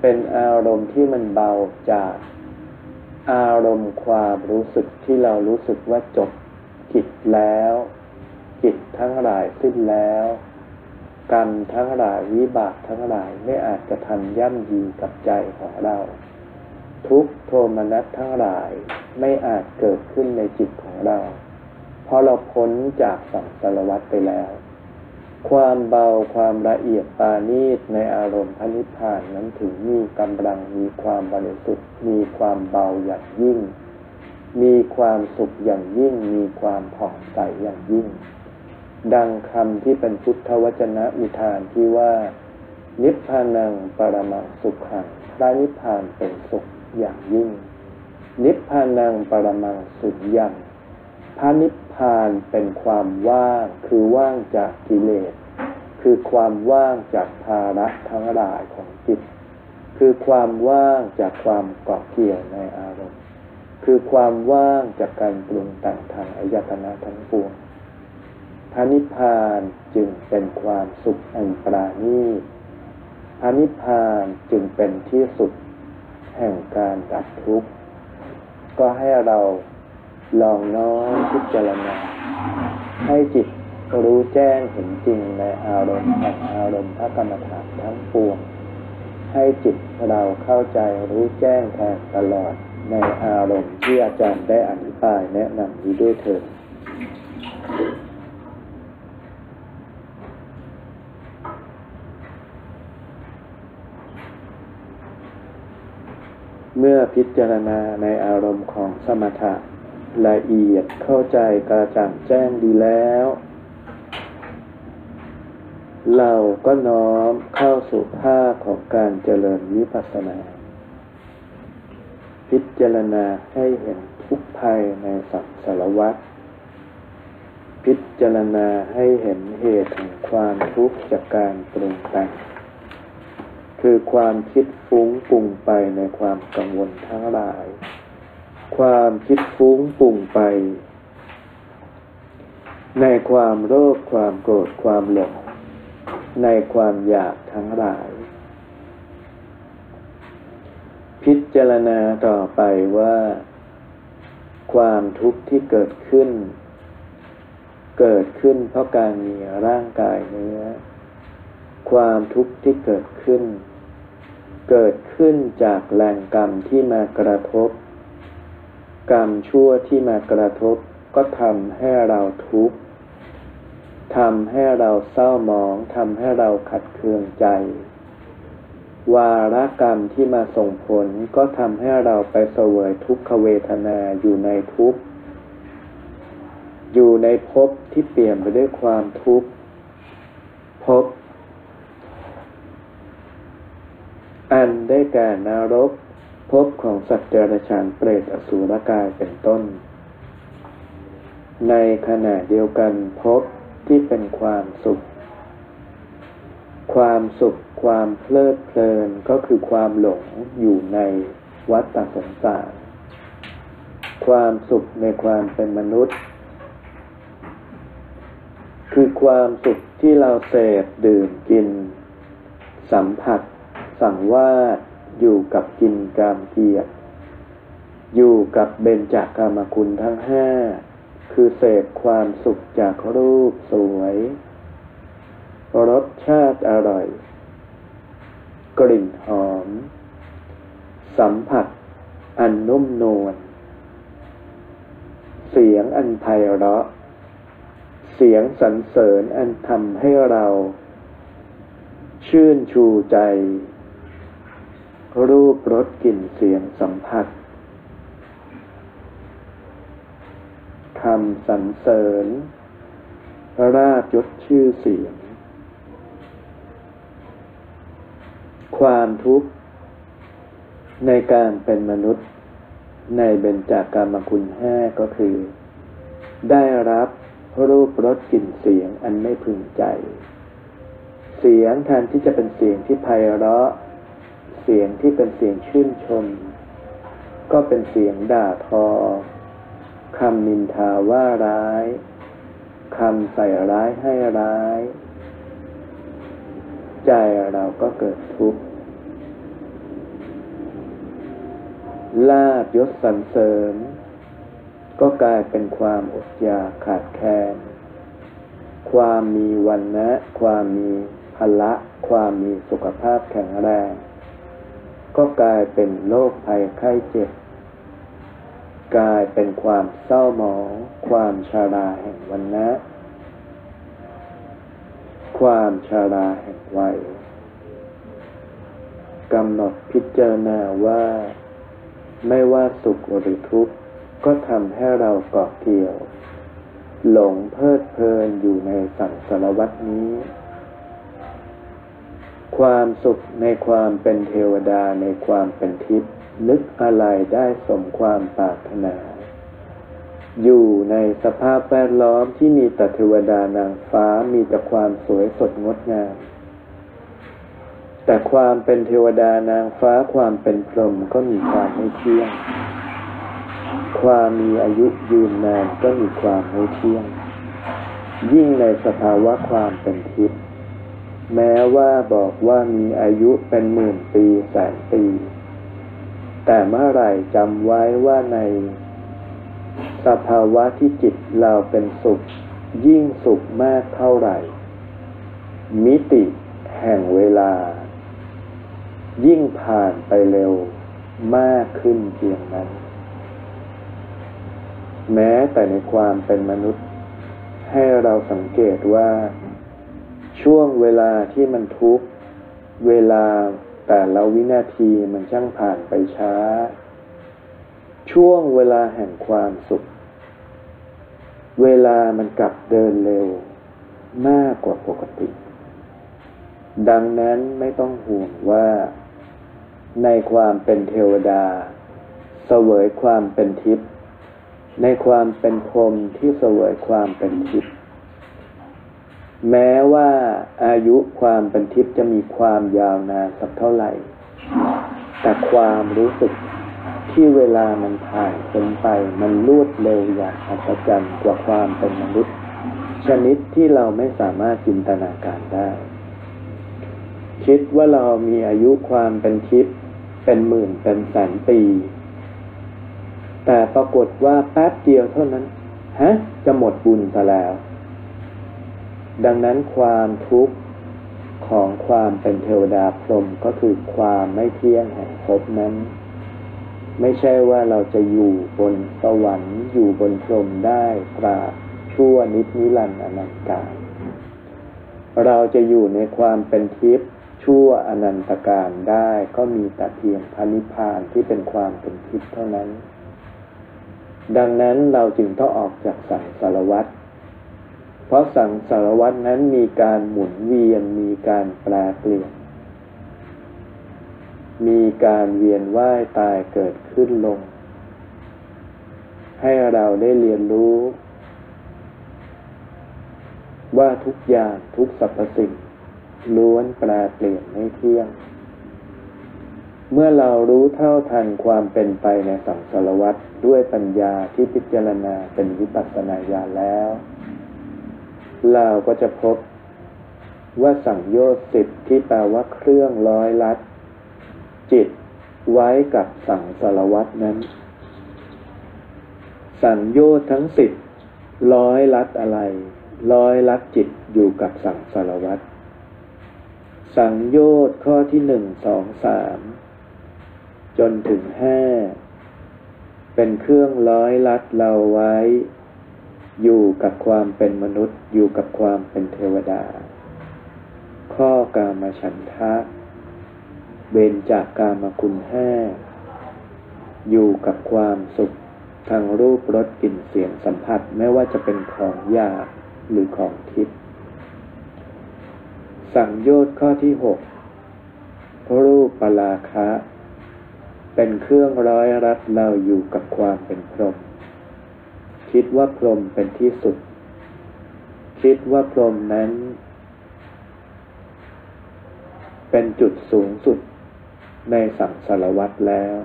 เป็นอารมณ์ที่มันเบาจากอารมณ์ความรู้สึกที่เรารู้สึกว่าจบกิจแล้วกิจทั้งหลายสิ้นแล้ว กรรมทั้งหลายวิบากทั้งหลายไม่อาจจะทำย่ำยีกับใจของเรา ทุกโทมนัสทั้งหลายไม่อาจเกิดขึ้นในจิตของเรา เพราะเราพ้นจากสังสารวัฏไปแล้ว ความเบาความละเอียดปานีตในอารมณ์พระนิพพานนั้นถึงมีกำลังมีความบริสุทธิ์มีความเบาอย่างยิ่ง มีความสุขอย่างยิ่ง มีความผ่องใสอย่างยิ่ง ดังคำที่เป็นพุทธวจนะอุทานที่ว่า นิพพานังปรมังสุขังพระนิพพานเป็นสุขอย่างยิ่ง นิพพานังปรมังสุญญังพระนิพพานเป็นความว่าง คือว่างจากกิเลส คือความว่างจากภาระทั้งหลายของจิต คือความว่างจากความเกาะเกี่ยวในอารมณ์ คือความว่างจากการปรุงแต่งทางอายตนะทั้งปวง พระนิพพานจึงเป็นความสุขอันปราณีตพระนิพพานจึงเป็นที่สุดแห่งการดับทุกข์ ก็ให้เราลองน้อมพิจารณา ให้จิตรู้แจ้งเห็นจริงในอารมณ์แห่งอารมณ์พระกรรมฐานทั้งปวง ให้จิตเราเข้าใจรู้แจ้งแทนตลอดในอารมณ์ที่อาจารย์ได้อธิบายแนะนำนี้ด้วยเถิด เมื่อพิจารณาในอารมณ์ของสมถะละเอียดเข้าใจกระจ่างแจ้งดีแล้ว เราก็น้อมเข้าสู่ภาคของการเจริญวิปัสสนา พิจารณาให้เห็นทุกภัยในสังสารวัฏพิจารณาให้เห็นเหตุแห่งความทุกข์จากการปรุงแต่ง คือความคิดฟุ้งปุงไปในความกังวลทั้งหลาย ความคิดฟุ้งปุงไป ในความโลภความโกรธความหลงในความอยากทั้งหลาย พิจารณาต่อไปว่า ความทุกข์ที่เกิดขึ้น เกิดขึ้นเพราะการมีร่างกายเนื้อ ความทุกข์ที่เกิดขึ้น เกิดขึ้นจากแรงกรรมที่มากระทบ กรรมชั่วที่มากระทบก็ทำให้เราทุกข์ทำให้เราเศร้าหมองทำให้เราขัดเคืองใจ วาระกรรมที่มาส่งผลก็ทำให้เราไปเสวยทุกขเวทนาอยู่ในทุกข์อยู่ในภพที่เปลี่ยนไปด้วยความทุกข์ภพ อันได้แก่นรกภพของสัตว์เดรัจฉานเปรตอสูรกายเป็นต้น ในขณะเดียวกันภพที่เป็นความสุข ความสุขความเพลิดเพลินก็คือความหลงอยู่ในวัฏฏสงสารความสุขในความเป็นมนุษย์ คือความสุขที่เราเสพดื่มกิน สัมผัส สั่งว่าอยู่กับกินกามเกียรติอยู่กับเบญจากามคุณทั้งห้าคือเสพความสุขจากรูปสวยรสชาติอร่อย กลิ่นหอม สัมผัส อันนุ่มนวลเสียงอันไพเราะ เสียงสรรเสริญอันทำให้เรา ชื่นชูใจ รูปรสกลิ่นเสียงสัมผัสคำสรรเสริญราบยศชื่อเสียง ความทุกข์ ในการเป็นมนุษย์ในเบญจากามคุณห้าก็คือ ได้รับรูปรสกลิ่นเสียงอันไม่พึงใจ เสียงแทนที่จะเป็นเสียงที่ไพเราะ เสียงที่เป็นเสียงชื่นชม ก็เป็นเสียงด่าทอคำนินทาว่าร้ายคำใส่ร้ายให้ร้าย ใจเราก็เกิดทุกข์ลาบยศสรรเสริญ ก็กลายเป็นความอดอยากขาดแคลนความมีวันนะ ความมีพละ ความมีสุขภาพแข็งแรง ก็กลายเป็นโรคภัยไข้เจ็บ กลายเป็นความเศร้าหมอง ความชาราแห่งวันนะ ความชาราแห่งวัยกำหนดพิจารณาว่า ไม่ว่าสุขหรือทุกข์ ก็ทำให้เราเกาะเกี่ยว หลงเพลิดเพลินอยู่ในสังสารวัตนี้ ความสุขในความเป็นเทวดาในความเป็นทิพย์นึกอะไรได้สมความปรารถนา อยู่ในสภาพแวดล้อมที่มีแต่เทวดานางฟ้ามีแต่ความสวยสดงดงาม แต่ความเป็นเทวดานางฟ้าความเป็นพรหมก็มีความไม่เที่ยง ความมีอายุยืนนานก็มีความไม่เที่ยง ยิ่งในสภาวะความเป็นทิพย์ แม้ว่าบอกว่ามีอายุเป็นหมื่นปีแสนปี แต่เมื่อไหร่จำไว้ว่าใน สภาวะที่จิตเราเป็นสุข ยิ่งสุขมากเท่าไหร่ มิติแห่งเวลา ยิ่งผ่านไปเร็วมากขึ้นเพียงนั้น แม้แต่ในความเป็นมนุษย์ ให้เราสังเกตว่า ช่วงเวลาที่มันทุกเวลาแต่ละวินาทีมันช่างผ่านไปช้า ช่วงเวลาแห่งความสุข เวลามันกลับเดินเร็ว มากกว่าปกติ ดังนั้นไม่ต้องห่วงว่า ในความเป็นเทวดา เสวยความเป็นทิพย์ในความเป็นพรมที่เสวยความเป็นทิพย์ แม้ว่าอายุความเป็นทิพย์จะมีความยาวนานสักเท่าไหร่ แต่ความรู้สึกที่เวลามันผ่านเป็นไป มันรวดเร็วอย่างอัศจรรย์กว่าความเป็นมนุษย์ ชนิดที่เราไม่สามารถจินตนาการได้ คิดว่าเรามีอายุความเป็นทิพย์เป็นหมื่นเป็นแสนปี แต่ปรากฏว่าแป๊บเดียวเท่านั้น ฮะ จะหมดบุญซะแล้ว ดังนั้นความทุกข์ของความเป็นเทวดาพรหมก็คือความไม่เที่ยงแห่งภพนั้น ไม่ใช่ว่าเราจะอยู่บนสวรรค์อยู่บนพรหมได้ตราบชั่วนิดนิรันดร์อนันตกาลเราจะอยู่ในความเป็นทิพย์ชั่วอนันตการได้ก็มีแต่เพียงพระนิพพานที่เป็นความเป็นทิพย์เท่านั้น ดังนั้นเราจึงต้องออกจากสังสารวัฏ เพราะสังสารวัตนั้นมีการหมุนเวียนมีการแปลเปลี่ยน มีการเวียนว่ายตายเกิดขึ้นลง ให้เราได้เรียนรู้ ว่าทุกอย่างทุกสรรพสิ่งล้วนแปลเปลี่ยนไม่เที่ยง เมื่อเรารู้เท่าทันความเป็นไปในสังสารวัตด้วยปัญญาที่พิจารณาเป็นวิปัสสนาญาณแล้ว เราก็จะพบว่าสังโยชน์สิบที่แปลว่าเครื่องร้อยลัด จิตไว้กับสังสารวัตนั้น สังโยชน์ทั้งสิบร้อยลัดอะไร ร้อยลัดจิตอยู่กับสังสารวัตรสังโยชน์ข้อที่หนึ่งสองสามจนถึงห้าเป็นเครื่องร้อยลัดเราไว้ อยู่กับความเป็นมนุษย์ อยู่กับความเป็นเทวดา ข้อกามฉันทะเบนจากกามคุณห้าอยู่กับความสุขทางรูปรสกลิ่นเสียงสัมผัสไม่ว่าจะเป็นของหยาบหรือของทิพย์สังโยชน์ข้อที่หกรูปปราคะ เป็นเครื่องร้อยรัดเราอยู่กับความเป็นพรหม คิดว่าพรหมเป็นที่สุด คิดว่าพรหมนั้น เป็นจุดสูงสุดในสังสารวัตรแล้ว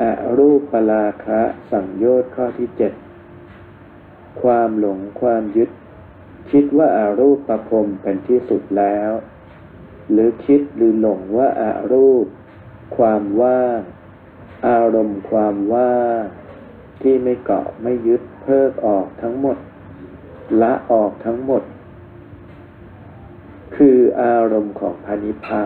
อรูปปราคะสังโยชน์ข้อที่เจ็ดความหลงความยึด คิดว่าอารูปประพรมเป็นที่สุดแล้ว หรือคิดหรือหลงว่าอารูป ความว่างอารมณ์ความว่าง ที่ไม่เกาะไม่ยึดเพิกออกทั้งหมด ละออกทั้งหมด คืออารมณ์ของพานิพา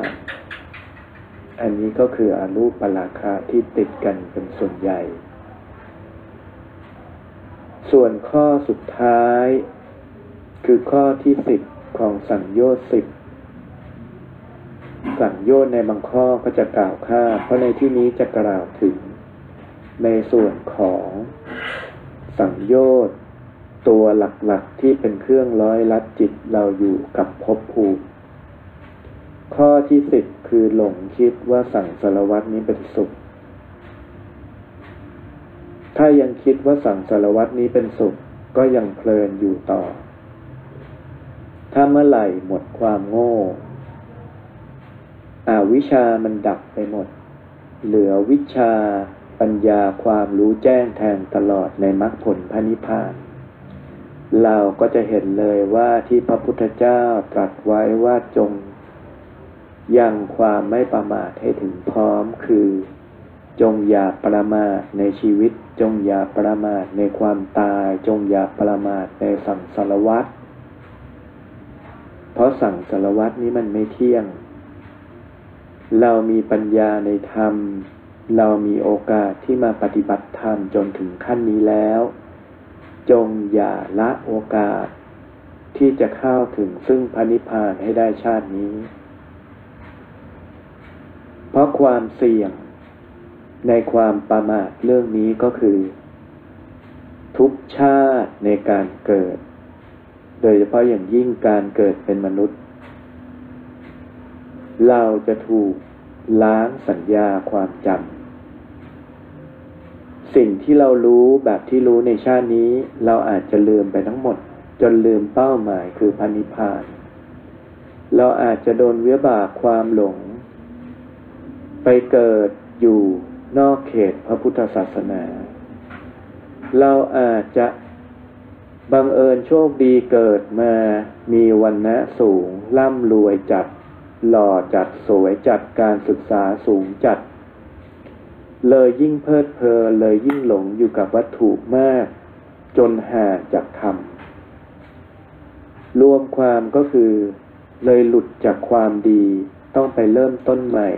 อันนี้ก็คืออรูปปราคาที่ติดกันเป็นส่วนใหญ่ ส่วนข้อสุดท้าย คือข้อที่สิบของสังโยชน์สิบสังโยชน์ในบางข้อก็จะกล่าวข้าเพราะในที่นี้จะกล่าวถึง ในส่วนของสังโยชน์ตัวหลักๆที่เป็นเครื่องร้อยลัดจิตเราอยู่กับภพภูมิข้อที่สิบคือหลงคิดว่าสั่งสารวัตนี้เป็นสุข ถ้ายังคิดว่าสั่งสารวัตนี้เป็นสุข ก็ยังเพลินอยู่ต่อ ถ้าเมื่อไหร่หมดความโง่อาวิชามันดับไปหมด เหลือวิชา ปัญญาความรู้แจ้งแทงตลอดในมรรคผลพระนิพพาน เราก็จะเห็นเลยว่าที่พระพุทธเจ้าตรัสไว้ว่าจง ยังความไม่ประมาทให้ถึงพร้อมคือ จงอย่าประมาทในชีวิต จงอย่าประมาทในความตาย จงอย่าประมาทในสังสารวัฏเพราะสังสารวัฏนี้มันไม่เที่ยง เรามีปัญญาในธรรม เรามีโอกาสที่มาปฏิบัติธรรมจนถึงขั้นนี้แล้ว จงอย่าละโอกาส ที่จะเข้าถึงซึ่งพระนิพพานให้ได้ชาตินี้ เพราะความเสี่ยงในความประมาทเรื่องนี้ก็คือ ทุกชาติในการเกิด โดยเฉพาะอย่างยิ่งการเกิดเป็นมนุษย์ เราจะถูก ล้างสัญญาความจำสิ่งที่เรารู้แบบที่รู้ในชาตินี้ เราอาจจะลืมไปทั้งหมด จนลืมเป้าหมายคือพันิพาน เราอาจจะโดนเวียบากความหลง ไปเกิดอยู่นอกเขตพระพุทธศาสนา เราอาจจะบังเอิญโชคดีเกิดมา มีวันนะสูง ร่ำรวยจัด หล่อจัด สวยจัด การศึกษาสูงจัด เลยยิ่งเพลิดเพลินเลยยิ่งหลงอยู่กับวัตถุมาก จนห่างจากธรรม รวมความก็คือ เลยหลุดจากความดีต้องไปเริ่มต้นใหม่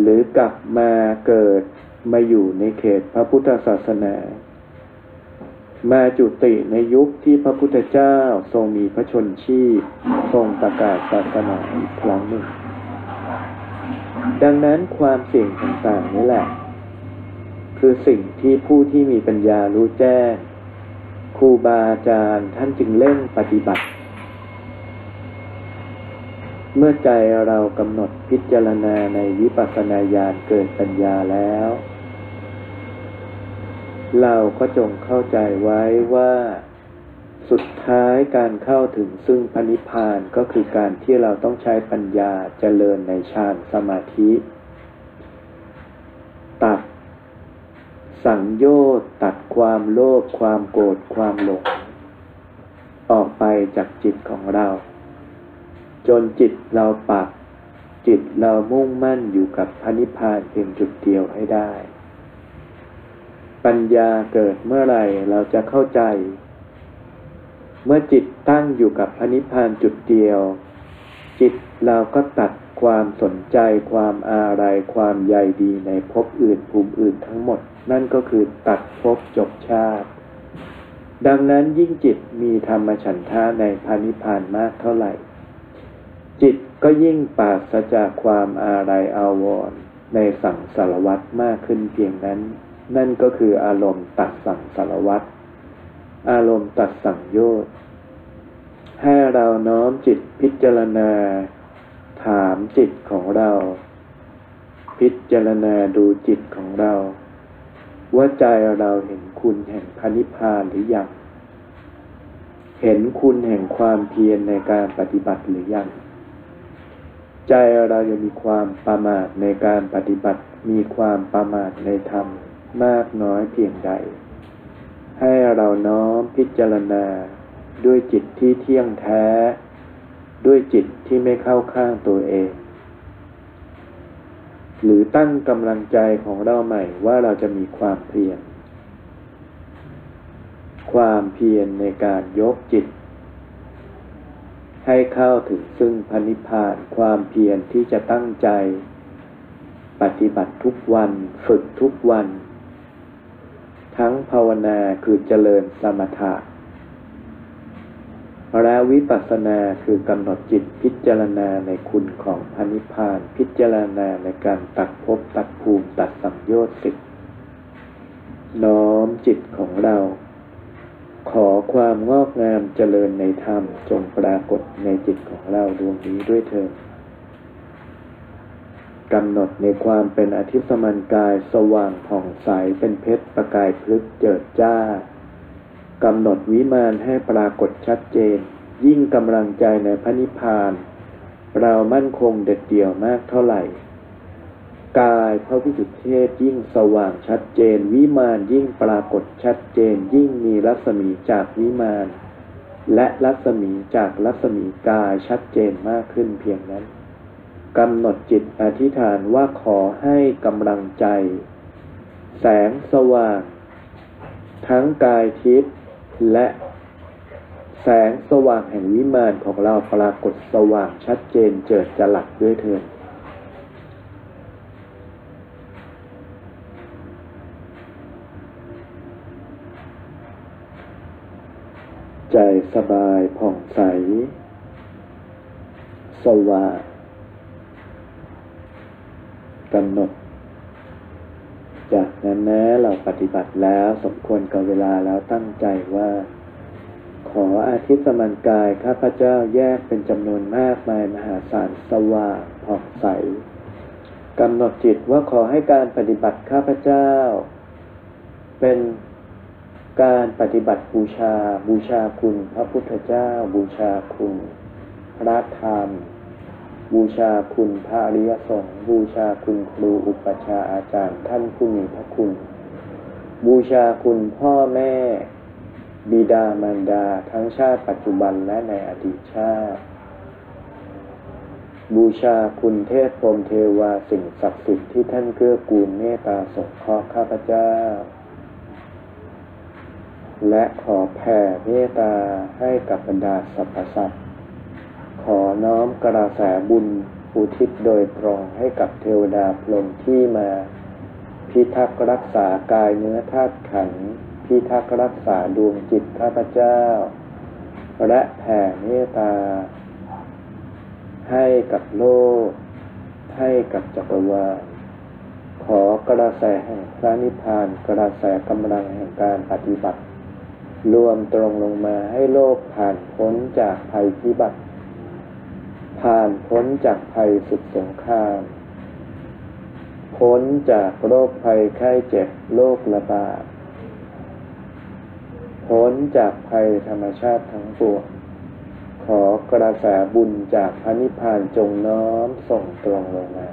หรือกลับมาเกิดมาอยู่ในเขตพระพุทธศาสนา มาจุติในยุคที่พระพุทธเจ้าทรงมีพระชนชีพ ทรงประกาศศาสนาอีกครั้งหนึ่ง ดังนั้นความเสี่ยงต่างๆนี้แหละ คือสิ่งที่ผู้ที่มีปัญญารู้แจ้งครูบาอาจารย์ท่านจึงเล่งปฏิบัติ เมื่อใจเรากำหนดพิจารณาในวิปัสสนาญาณเกิดปัญญาแล้ว เราก็จงเข้าใจไว้ว่าสุดท้ายการเข้าถึงซึ่งพนิพานก็คือการที่เราต้องใช้ปัญญาเจริญในฌานสมาธิ ตัด สังโยชน์ตัดความโลภความโกรธความหลง ออกไปจากจิตของเรา จนจิตเราปัก จิตเรามุ่งมั่นอยู่กับพระนิพพานเพียงจุดเดียวให้ได้ ปัญญาเกิดเมื่อไหร่เราจะเข้าใจ เมื่อจิตตั้งอยู่กับพระนิพพานจุดเดียว จิตเราก็ตัดความสนใจความอาลัยความใยดีในภพอื่นภูมิอื่นทั้งหมด นั่นก็คือตัดภพจบชาติ ดังนั้นยิ่งจิตมีธรรมฉันทะในพานิพานมากเท่าไหร่ จิตก็ยิ่งปราศจากความอาลัยอาวรณ์ในสังสารวัตรมากขึ้นเพียงนั้น นั่นก็คืออารมณ์ตัดสั่งสารวัตรอารมณ์ตัดสั่งโยชน์ให้เราน้อมจิตพิจารณา ถามจิตของเรา พิจารณาดูจิตของเรา ว่าใจเราเห็นคุณแห่งพระนิพพานหรือยังเห็นคุณแห่งความเพียรในการปฏิบัติหรือยังใจเรายังมีความประมาทในการปฏิบัติมีความประมาทในธรรม มากน้อยเพียงใด ให้เราน้อมพิจารณาด้วยจิตที่เที่ยงแท้ ด้วยจิตที่ไม่เข้าข้างตัวเอง หรือตั้งกำลังใจของเราใหม่ว่าเราจะมีความเพียรความเพียรในการยกจิต ให้เข้าถึงซึ่งพนิพพานความเพียรที่จะตั้งใจ ปฏิบัติทุกวันฝึกทุกวัน ทั้งภาวนาคือเจริญสมถะ และวิปัสสนาคือกำหนดจิตพิจารณาในคุณของพระนิพพาน พิจารณาในการตัดภพตัดภูมิตัดสัมโยชน์สิน้อมจิตของเรา ขอความงอกงามเจริญในธรรมจงปรากฏในจิตของเราดวงนี้ด้วยเถิด กำหนดในความเป็นอธิสมันกายสว่างผ่องใสเป็นเพชรประกายพลึกเจิดจ้ากำหนดวิมานให้ปรากฏชัดเจน ยิ่งกำลังใจในพระนิพพาน เรามั่นคงเด็ดเดี่ยวมากเท่าไหร่ กายพระวิสุทธิเทพยิ่งสว่างชัดเจน วิมานยิ่งปรากฏชัดเจน ยิ่งมีรัศมีจากวิมาน และรัศมีจากรัศมีกายชัดเจนมากขึ้นเพียงนั้น กำหนดจิตอธิษฐานว่าขอให้กำลังใจ แสงสว่าง ทั้งกายทิพย์และแสงสว่างแห่งวิมานของเราปรากฏสว่างชัดเจนเจิดจลัดด้วยเถิดใจสบายผ่องใส สว่าง กำหนด จากนั้นนะเราปฏิบัติแล้วสมควรกับเวลาแล้วตั้งใจว่า ขออาทิตย์สมันกายข้าพเจ้าแยกเป็นจำนวนมากมายมหาศาลสว่างผ่องใสกำหนดจิตว่าขอให้การปฏิบัติข้าพเจ้า เป็นการปฏิบัติบูชา บูชาคุณ พระพุทธเจ้า บูชาคุณ พระธรรม บูชาคุณพระอริยสงฆ์บูชาคุณครูอุปชาอาจารย์ท่านผู้มีพระคุณ บูชาคุณพ่อแม่ บิดามารดาทั้งชาติปัจจุบันและในอดีตชาติ บูชาคุณเทพพรมเทวาสิ่งศักดิ์สิทธิ์ที่ท่านเกื้อกูลเมตตาสงเคราะห์ข้าพเจ้า และขอแผ่เมตตาให้กับบรรดาสรรพสัตว์ ขอน้อมกระแสบุญอุทิศโดยตรงให้กับเทวดาพรหมที่มา พิทักษ์รักษากายเนื้อธาตุขันธ์พิทักษ์รักษาดวงจิตข้าพเจ้า และแผ่เมตตา ให้กับโลก ให้กับจักรวาลขอกระแสแห่งพระนิพพานกระแสกำลังแห่งการปฏิบัติ รวมตรงลงมาให้โลกผ่านพ้นจากภัยพิบัติ ผ่านพ้นจากภัยสุดสงคราม พ้นจากโรคภัยไข้เจ็บโรคระบาด พ้นจากภัยธรรมชาติทั้งปวง ขอกระแสบุญจากพระนิพพานจงน้อมส่งตรงลงมา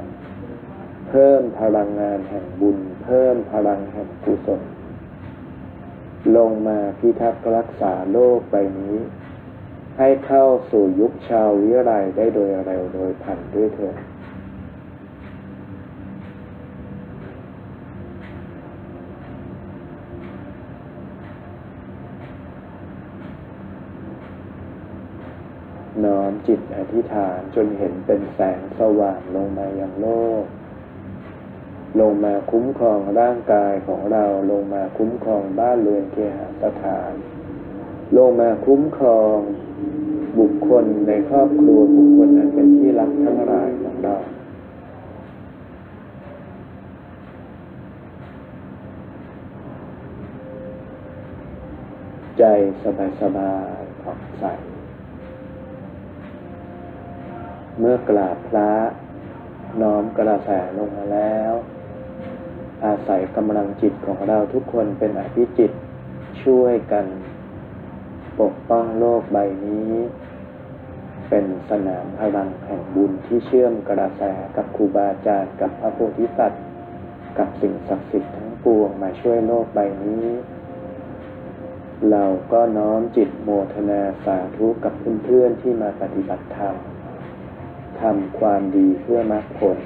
เพิ่มพลังงานแห่งบุญ เพิ่มพลังแห่งกุศล ลงมาพิทักษ์รักษาโลกใบนี้ ให้เข้าสู่ยุคชาววิไลได้โดยเร็วโดยพันด้วยเถิดน้อมจิตอธิษฐานจนเห็นเป็นแสงสว่างลงมาอย่างโลก ลงมาคุ้มครองร่างกายของเราลงมาคุ้มครองบ้านเรือนเคหสถาน ลงมาคุ้มครอง บุคคลในครอบครัวบุคคลอันเป็นที่รักทั้งหลายของเราใจสบายสบายผ่องใส เมื่อกราบพระน้อมกระแสลงมาแล้ว อาศัยกำลังจิตของเราทุกคนเป็นอภิจิตช่วยกัน ปกป้องโลกใบนี้ เป็นสนามพลังแห่งบุญที่เชื่อมกระแสกับครูบาอาจารย์กับพระโพธิสัตว์ กับสิ่งศักดิ์สิทธิ์ทั้งปวงมาช่วยโลกใบนี้ เราก็น้อมจิตโมทนาสาธุกับเพื่อนๆที่มาปฏิบัติธรรมทำความดีเพื่อมรรคผล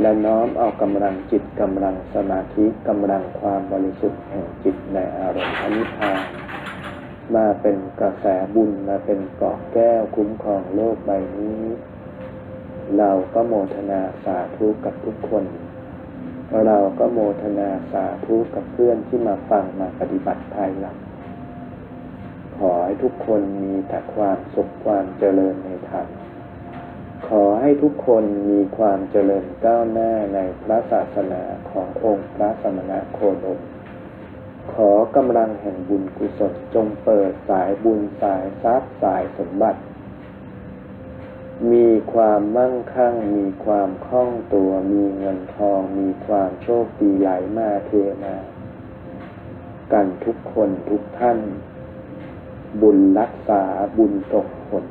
และน้อมเอากำลังจิตกำลังสมาธิกำลังความบริสุทธิ์แห่งจิตในอารมณ์อนิพพาน มาเป็นกระแสบุญมาเป็นเกาะแก้วคุ้มครองโลกใบนี้ เราก็โมทนาสาธุกับทุกคน เราก็โมทนาสาธุกับเพื่อนที่มาฟังมาปฏิบัติภายหลังขอให้ทุกคนมีแต่ความสุขความเจริญในธรรมขอให้ทุกคนมีความเจริญก้าวหน้าในพระศาสนาขององค์พระสมณะโคดม ขอกำลังแห่งบุญกุศลจงเปิดสายบุญสายทรัพย์สายสมบัติ มีความมั่งคั่ง มีความคล่องตัว มีเงินทอง มีความโชคดีไหลมาเทมา กันทุกคนทุกท่าน บุญรักษาบุญตกผล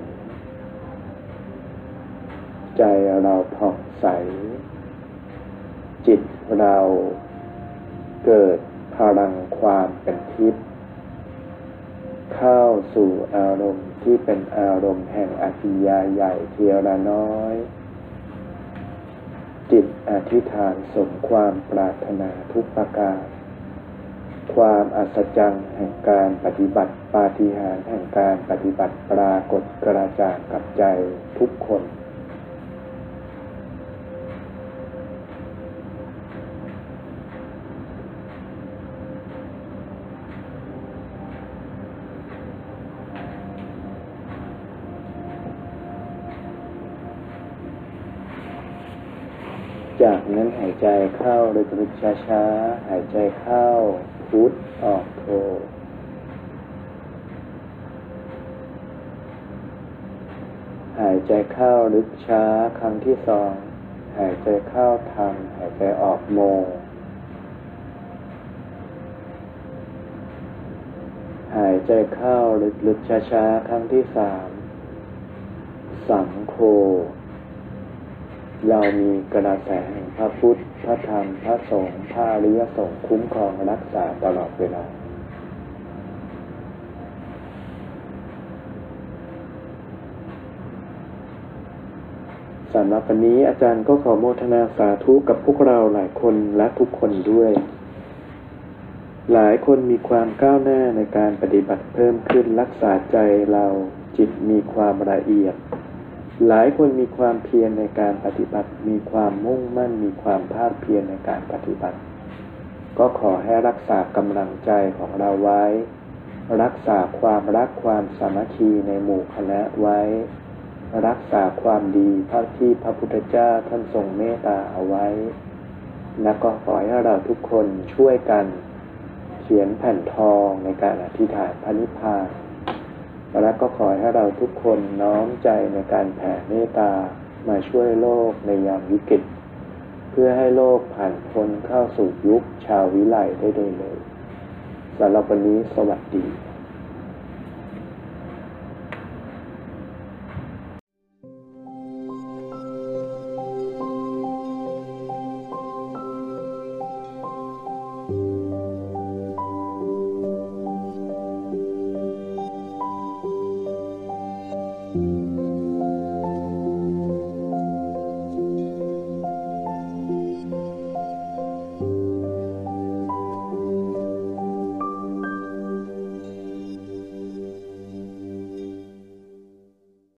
ใจเราผ่องใส จิตเราเกิด ลังความเป็นทิพย์เข้าสู่อารมณ์ที่เป็นอารมณ์แห่งอธิยาใหญ่เทียระน้อย จิตอธิษฐานสมความปรารถนาทุกประการ ความอัศจรรย์แห่งการปฏิบัติปาฏิหาริย์แห่งการปฏิบัติปรากฏกระจ่างกับใจทุกคน จาก นั้นหายใจเข้าลึกๆช้าๆ หายใจเข้าพุทออกโทหายใจเข้าลึกช้าครั้งที่สอง หายใจเข้าทำหายใจออกโม หายใจเข้าลึกๆช้าๆครั้งที่สาม สังโฆ เรามีกระแสแห่งพระพุทธ พระธรรม พระสงฆ์ พระอริยสงฆ์คุ้มครองรักษาตลอดเวลา สำหรับวันนี้อาจารย์ก็ขอโมทนาสาธุกับพวกเราหลายคนและทุกคนด้วย หลายคนมีความก้าวหน้าในการปฏิบัติเพิ่มขึ้นรักษาใจเราจิตมีความละเอียด หลายคนมีความเพียรในการปฏิบัติ มีความมุ่งมั่น มีความภาคเพียรในการปฏิบัติ ก็ขอให้รักษากำลังใจของเราไว้ รักษาความรักความสามัคคีในหมู่คณะไว้ รักษาความดีเท่าที่พระพุทธเจ้าท่านทรงเมตตาเอาไว้ และก็ขอให้เราทุกคนช่วยกัน เขียนแผ่นทองในการอธิษฐานพระนิพพาน และก็ขอให้เราทุกคนน้อมใจในการแผ่เมตตามาช่วยโลกในยามวิกฤต เพื่อให้โลกผ่านพ้นเข้าสู่ยุคชาววิไลได้โดยเร็วสำหรับวันนี้สวัสดี